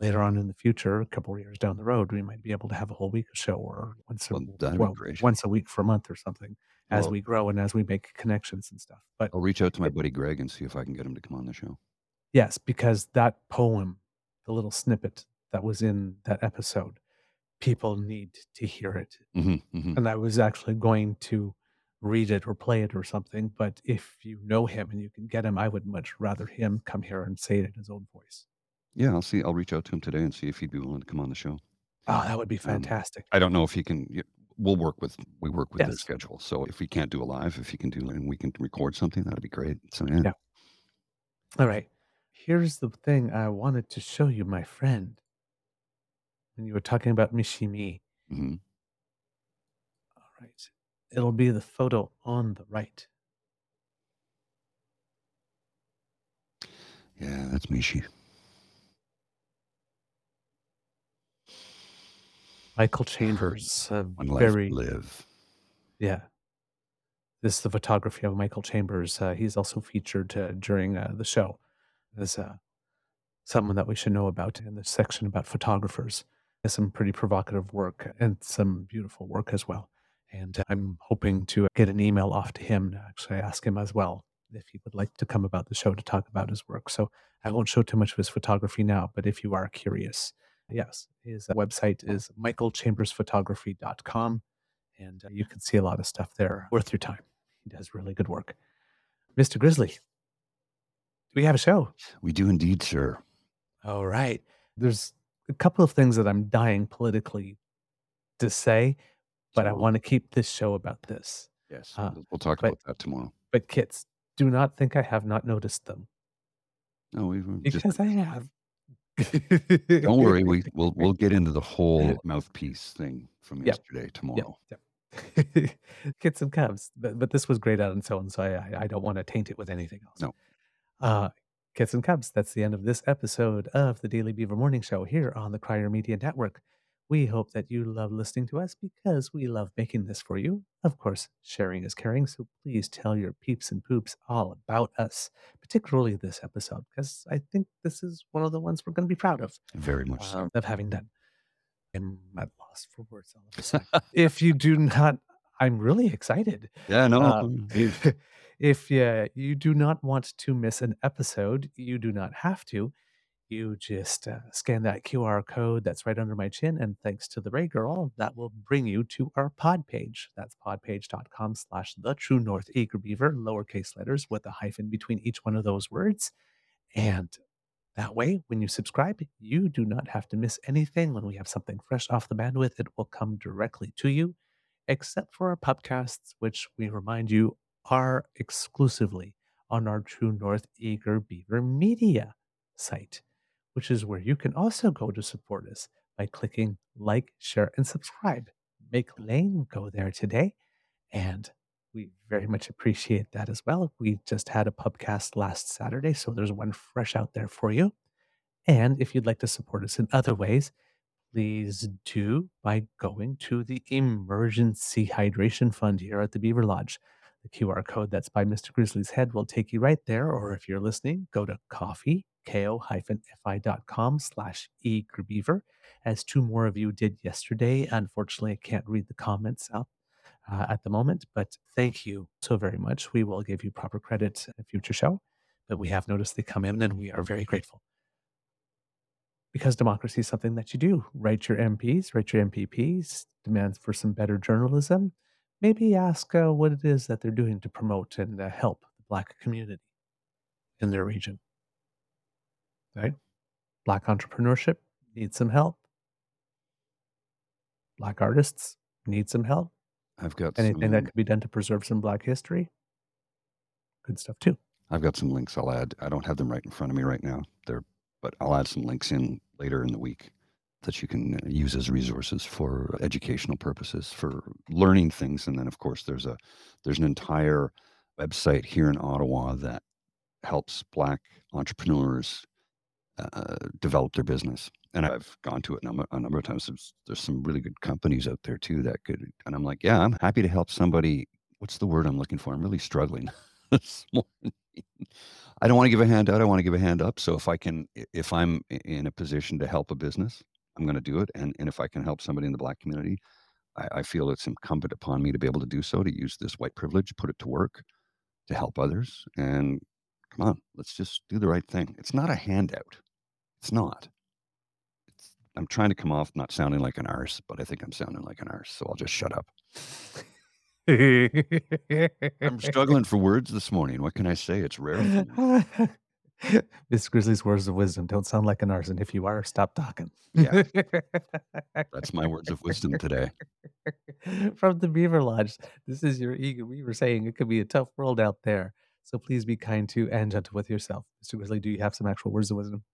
[SPEAKER 1] later on in the future, a couple of years down the road, we might be able to have a whole week of show, or once a,
[SPEAKER 2] Well,
[SPEAKER 1] well, once a week for a month or something, as
[SPEAKER 2] Well-
[SPEAKER 1] we grow and as we make connections and stuff. But
[SPEAKER 2] I'll reach out to my buddy Greg and see if I can get him to come on the show.
[SPEAKER 1] Yes, because that poem, the little snippet that was in that episode, people need to hear it.
[SPEAKER 2] hmm hmm
[SPEAKER 1] And I was actually going to read it or play it or something. But if you know him and you can get him, I would much rather him come here and say it in his own voice.
[SPEAKER 2] Yeah, I'll see. I'll reach out to him today and see if he'd be willing to come on the show.
[SPEAKER 1] Oh, that would be
[SPEAKER 2] Um,
[SPEAKER 1] fantastic.
[SPEAKER 2] I don't know if he can. We'll work with we work with their
[SPEAKER 1] Yes.
[SPEAKER 2] schedule. So if he can't do a live, if he can do and we can record something, that'd be great. So yeah.
[SPEAKER 1] Yeah. All right. Here's the thing I wanted to show you, my friend. When you were talking about Michie Mee.
[SPEAKER 2] hmm
[SPEAKER 1] All right. It'll be the photo on the right.
[SPEAKER 2] Yeah, that's Michie.
[SPEAKER 1] Michael Chambers, a
[SPEAKER 2] One life
[SPEAKER 1] very
[SPEAKER 2] live.
[SPEAKER 1] Yeah. This is the photography of Michael Chambers. Uh, he's also featured uh, during uh, the show as uh, someone that we should know about in the section about photographers. Has some pretty provocative work and some beautiful work as well. And I'm hoping to get an email off to him to actually ask him as well if he would like to come about the show to talk about his work. So I won't show too much of his photography now, but if you are curious, yes, his website is michaelchambersphotography.com and uh, you can see a lot of stuff there worth your time. He does really good work. Mr. Grizzly, do we have a show?
[SPEAKER 2] We do indeed, sir.
[SPEAKER 1] All right. There's a couple of things that I'm dying politically to say, but I want to keep this show about this.
[SPEAKER 2] Yes.
[SPEAKER 1] Uh,
[SPEAKER 2] we'll- talk
[SPEAKER 1] but-
[SPEAKER 2] about that tomorrow.
[SPEAKER 1] But kits, do not think I have not noticed them
[SPEAKER 2] No, we we just
[SPEAKER 1] because I have.
[SPEAKER 2] don't worry. We we'll we'll get into the whole mouthpiece thing from
[SPEAKER 1] Yep.
[SPEAKER 2] yesterday tomorrow.
[SPEAKER 1] Yep. yep. Kits and Cubs. But, but this was great on its own, so I, I, I don't want to taint it with anything else.
[SPEAKER 2] No.
[SPEAKER 1] Uh, Kits and Cubs, that's the end of this episode of the Daily Beaver Morning Show here on the Crier Media Network. We hope that you love listening to us because we love making this for you. Of course, sharing is caring, so please tell your peeps and poops all about us, particularly this episode, because I think this is one of the ones we're going to be proud of
[SPEAKER 2] Very much so.
[SPEAKER 1] um, of having done. I'm at loss for words all of a sudden. if you do not, I'm really excited.
[SPEAKER 2] Yeah, no. um,
[SPEAKER 1] If, if uh, you do not want to miss an episode, you do not have to. You just uh, scan that QR code that's right under my chin, and thanks to the Rae Girl, that will bring you to our pod page. That's podpage.com slash the true north eager beaver, lowercase letters with a hyphen between each one of those words. And that way, when you subscribe, you do not have to miss anything. When we have something fresh off the bandwidth, it will come directly to you, except for our podcasts, which we remind you are exclusively on our True North Eager Beaver Media site, which is where you can also go to support us by clicking like, share, and subscribe. Make Lane go there today. And we very much appreciate that as well. We just had a pubcast last Saturday, so there's one fresh out there for you. And if you'd like to support us in other ways, please do by going to the Emergency Hydration Fund here at the Beaver Lodge. The QR code that's by Mr. Grizzly's head will take you right there. Or if you're listening, go to coffee, ko-fi.com slash eagerbeaver, as two more of you did yesterday. Unfortunately, I can't read the comments out uh, at the moment, but thank you so very much. We will give you proper credit in a future show, but we have noticed they come in and we are very grateful. Because democracy is something that you do. Write your MPs, write your MPPs, demand for some better journalism. Maybe ask uh, what it is that they're doing to promote and uh, help the Black community in their region. Right? Black entrepreneurship needs some help. Black artists need some help.
[SPEAKER 2] I've got
[SPEAKER 1] Anything
[SPEAKER 2] some,
[SPEAKER 1] that could be done to preserve some Black history. Good stuff too.
[SPEAKER 2] I've got some links I'll add. I don't have them right in front of me right now. They're, but I'll add some links in later in the week that you can uh, use as resources for educational purposes, for learning things. And then, of course, there's a there's an entire website here in Ottawa that helps Black entrepreneurs uh, develop their business. And I've gone to it a number, a number of times. There's, there's some really good companies out there too that could. And I'm like, yeah, I'm happy to help somebody. What's the word I'm looking for? I'm really struggling this morning. I don't want to give a hand out. I want to give a hand up. So if I can, if I'm in a position to help a business, I'm going to do it. And and if I can help somebody in the black community, I, I feel it's incumbent upon me to be able to do so. To use this white privilege, put it to work, to help others. And come on, let's just do the right thing. It's not a handout. It's not. It's, I'm trying to come off not sounding like an arse, but I think I'm sounding like an arse. So I'll just shut up. I'm struggling for words this morning. What can I say? It's rare.
[SPEAKER 1] Miss Grizzly's words of wisdom don't sound like an arson. If you are, stop talking.
[SPEAKER 2] Yeah. That's my words of wisdom today.
[SPEAKER 1] From the Beaver Lodge, this is your ego. We were saying it could be a tough world out there. So please be kind to and gentle with yourself. Mr. Grizzly, do you have some actual words of wisdom?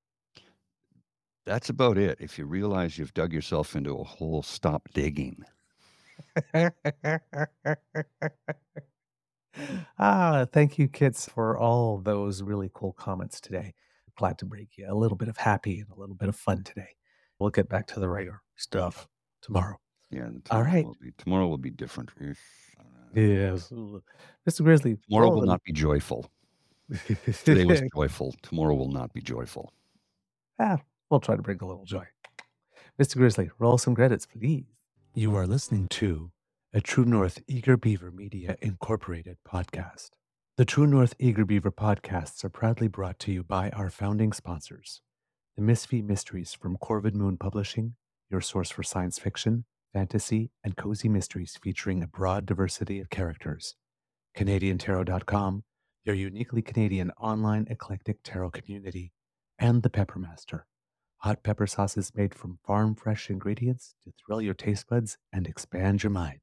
[SPEAKER 2] That's about it. If you realize you've dug yourself into a hole, stop digging.
[SPEAKER 1] ah, thank you, kids, for all those really cool comments today. Glad to bring you a little bit of happy and a little bit of fun today. We'll get back to the regular stuff tomorrow.
[SPEAKER 2] Yeah. and
[SPEAKER 1] All
[SPEAKER 2] tomorrow
[SPEAKER 1] right.
[SPEAKER 2] Will be, tomorrow will be different.
[SPEAKER 1] Yes, Mr. Grizzly.
[SPEAKER 2] Tomorrow will not be joyful. Today was joyful. Tomorrow will not be joyful.
[SPEAKER 1] ah, we'll try to bring a little joy. Mr. Grizzly, roll some credits, please. You are listening to a True North Eager Beaver Media Incorporated podcast. The True North Eager Beaver podcasts are proudly brought to you by our founding sponsors The Misfit Mysteries from Corvid Moon Publishing, your source for science fiction, fantasy, and cozy mysteries featuring a broad diversity of characters. CanadianTarot.com, your uniquely Canadian online eclectic tarot community. And The Peppermaster, hot pepper sauces made from farm fresh ingredients to thrill your taste buds and expand your mind.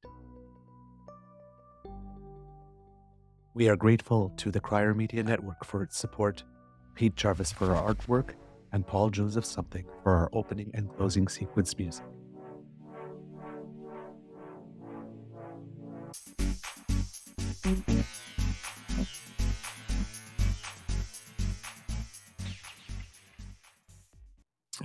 [SPEAKER 1] We are grateful to the Crier Media Network for its support, Pete Jarvis for our artwork, and Paul Joseph Something for our opening and closing sequence music.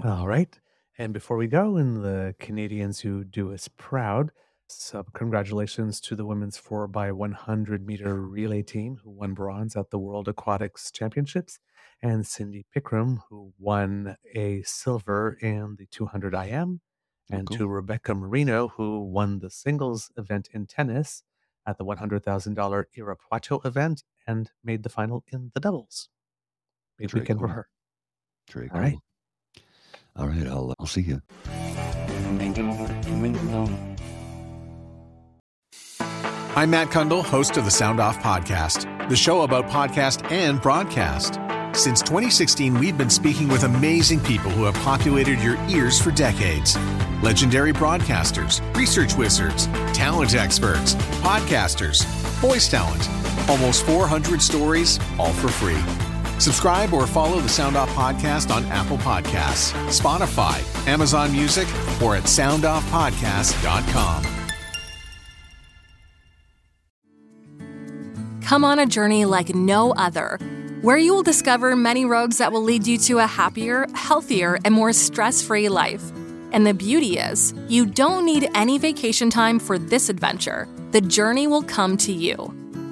[SPEAKER 1] All right. And before we go, and the Canadians who do us proud, so congratulations to the women's 4 by 100 meter relay team who won bronze at the World Aquatics Championships, and Sydney Pickrem who won a silver in the 200 IM, and
[SPEAKER 2] cool.
[SPEAKER 1] to Rebecca Marino who won the singles event in tennis at the $100,000 Irapuato event and made the final in the doubles. Big
[SPEAKER 2] Very
[SPEAKER 1] weekend for her.
[SPEAKER 2] Very
[SPEAKER 1] All right.
[SPEAKER 2] All right, I'll uh, I'll see you.
[SPEAKER 5] I'm Matt Cundill, host of the Sound Off Podcast, the show about podcast and broadcast. Since 2016, we've been speaking with amazing people who have populated your ears for decades. Legendary broadcasters, research wizards, talent experts, podcasters, voice talent. Almost 400 stories, all for free. Subscribe or follow the Sound Off Podcast on Apple Podcasts, Spotify, Amazon Music, or at soundoffpodcast.com.
[SPEAKER 6] Come on a journey like no other, where you will discover many roads that will lead you to a happier, healthier, and more stress free life. And the beauty is, you don't need any vacation time for this adventure. The journey will come to you.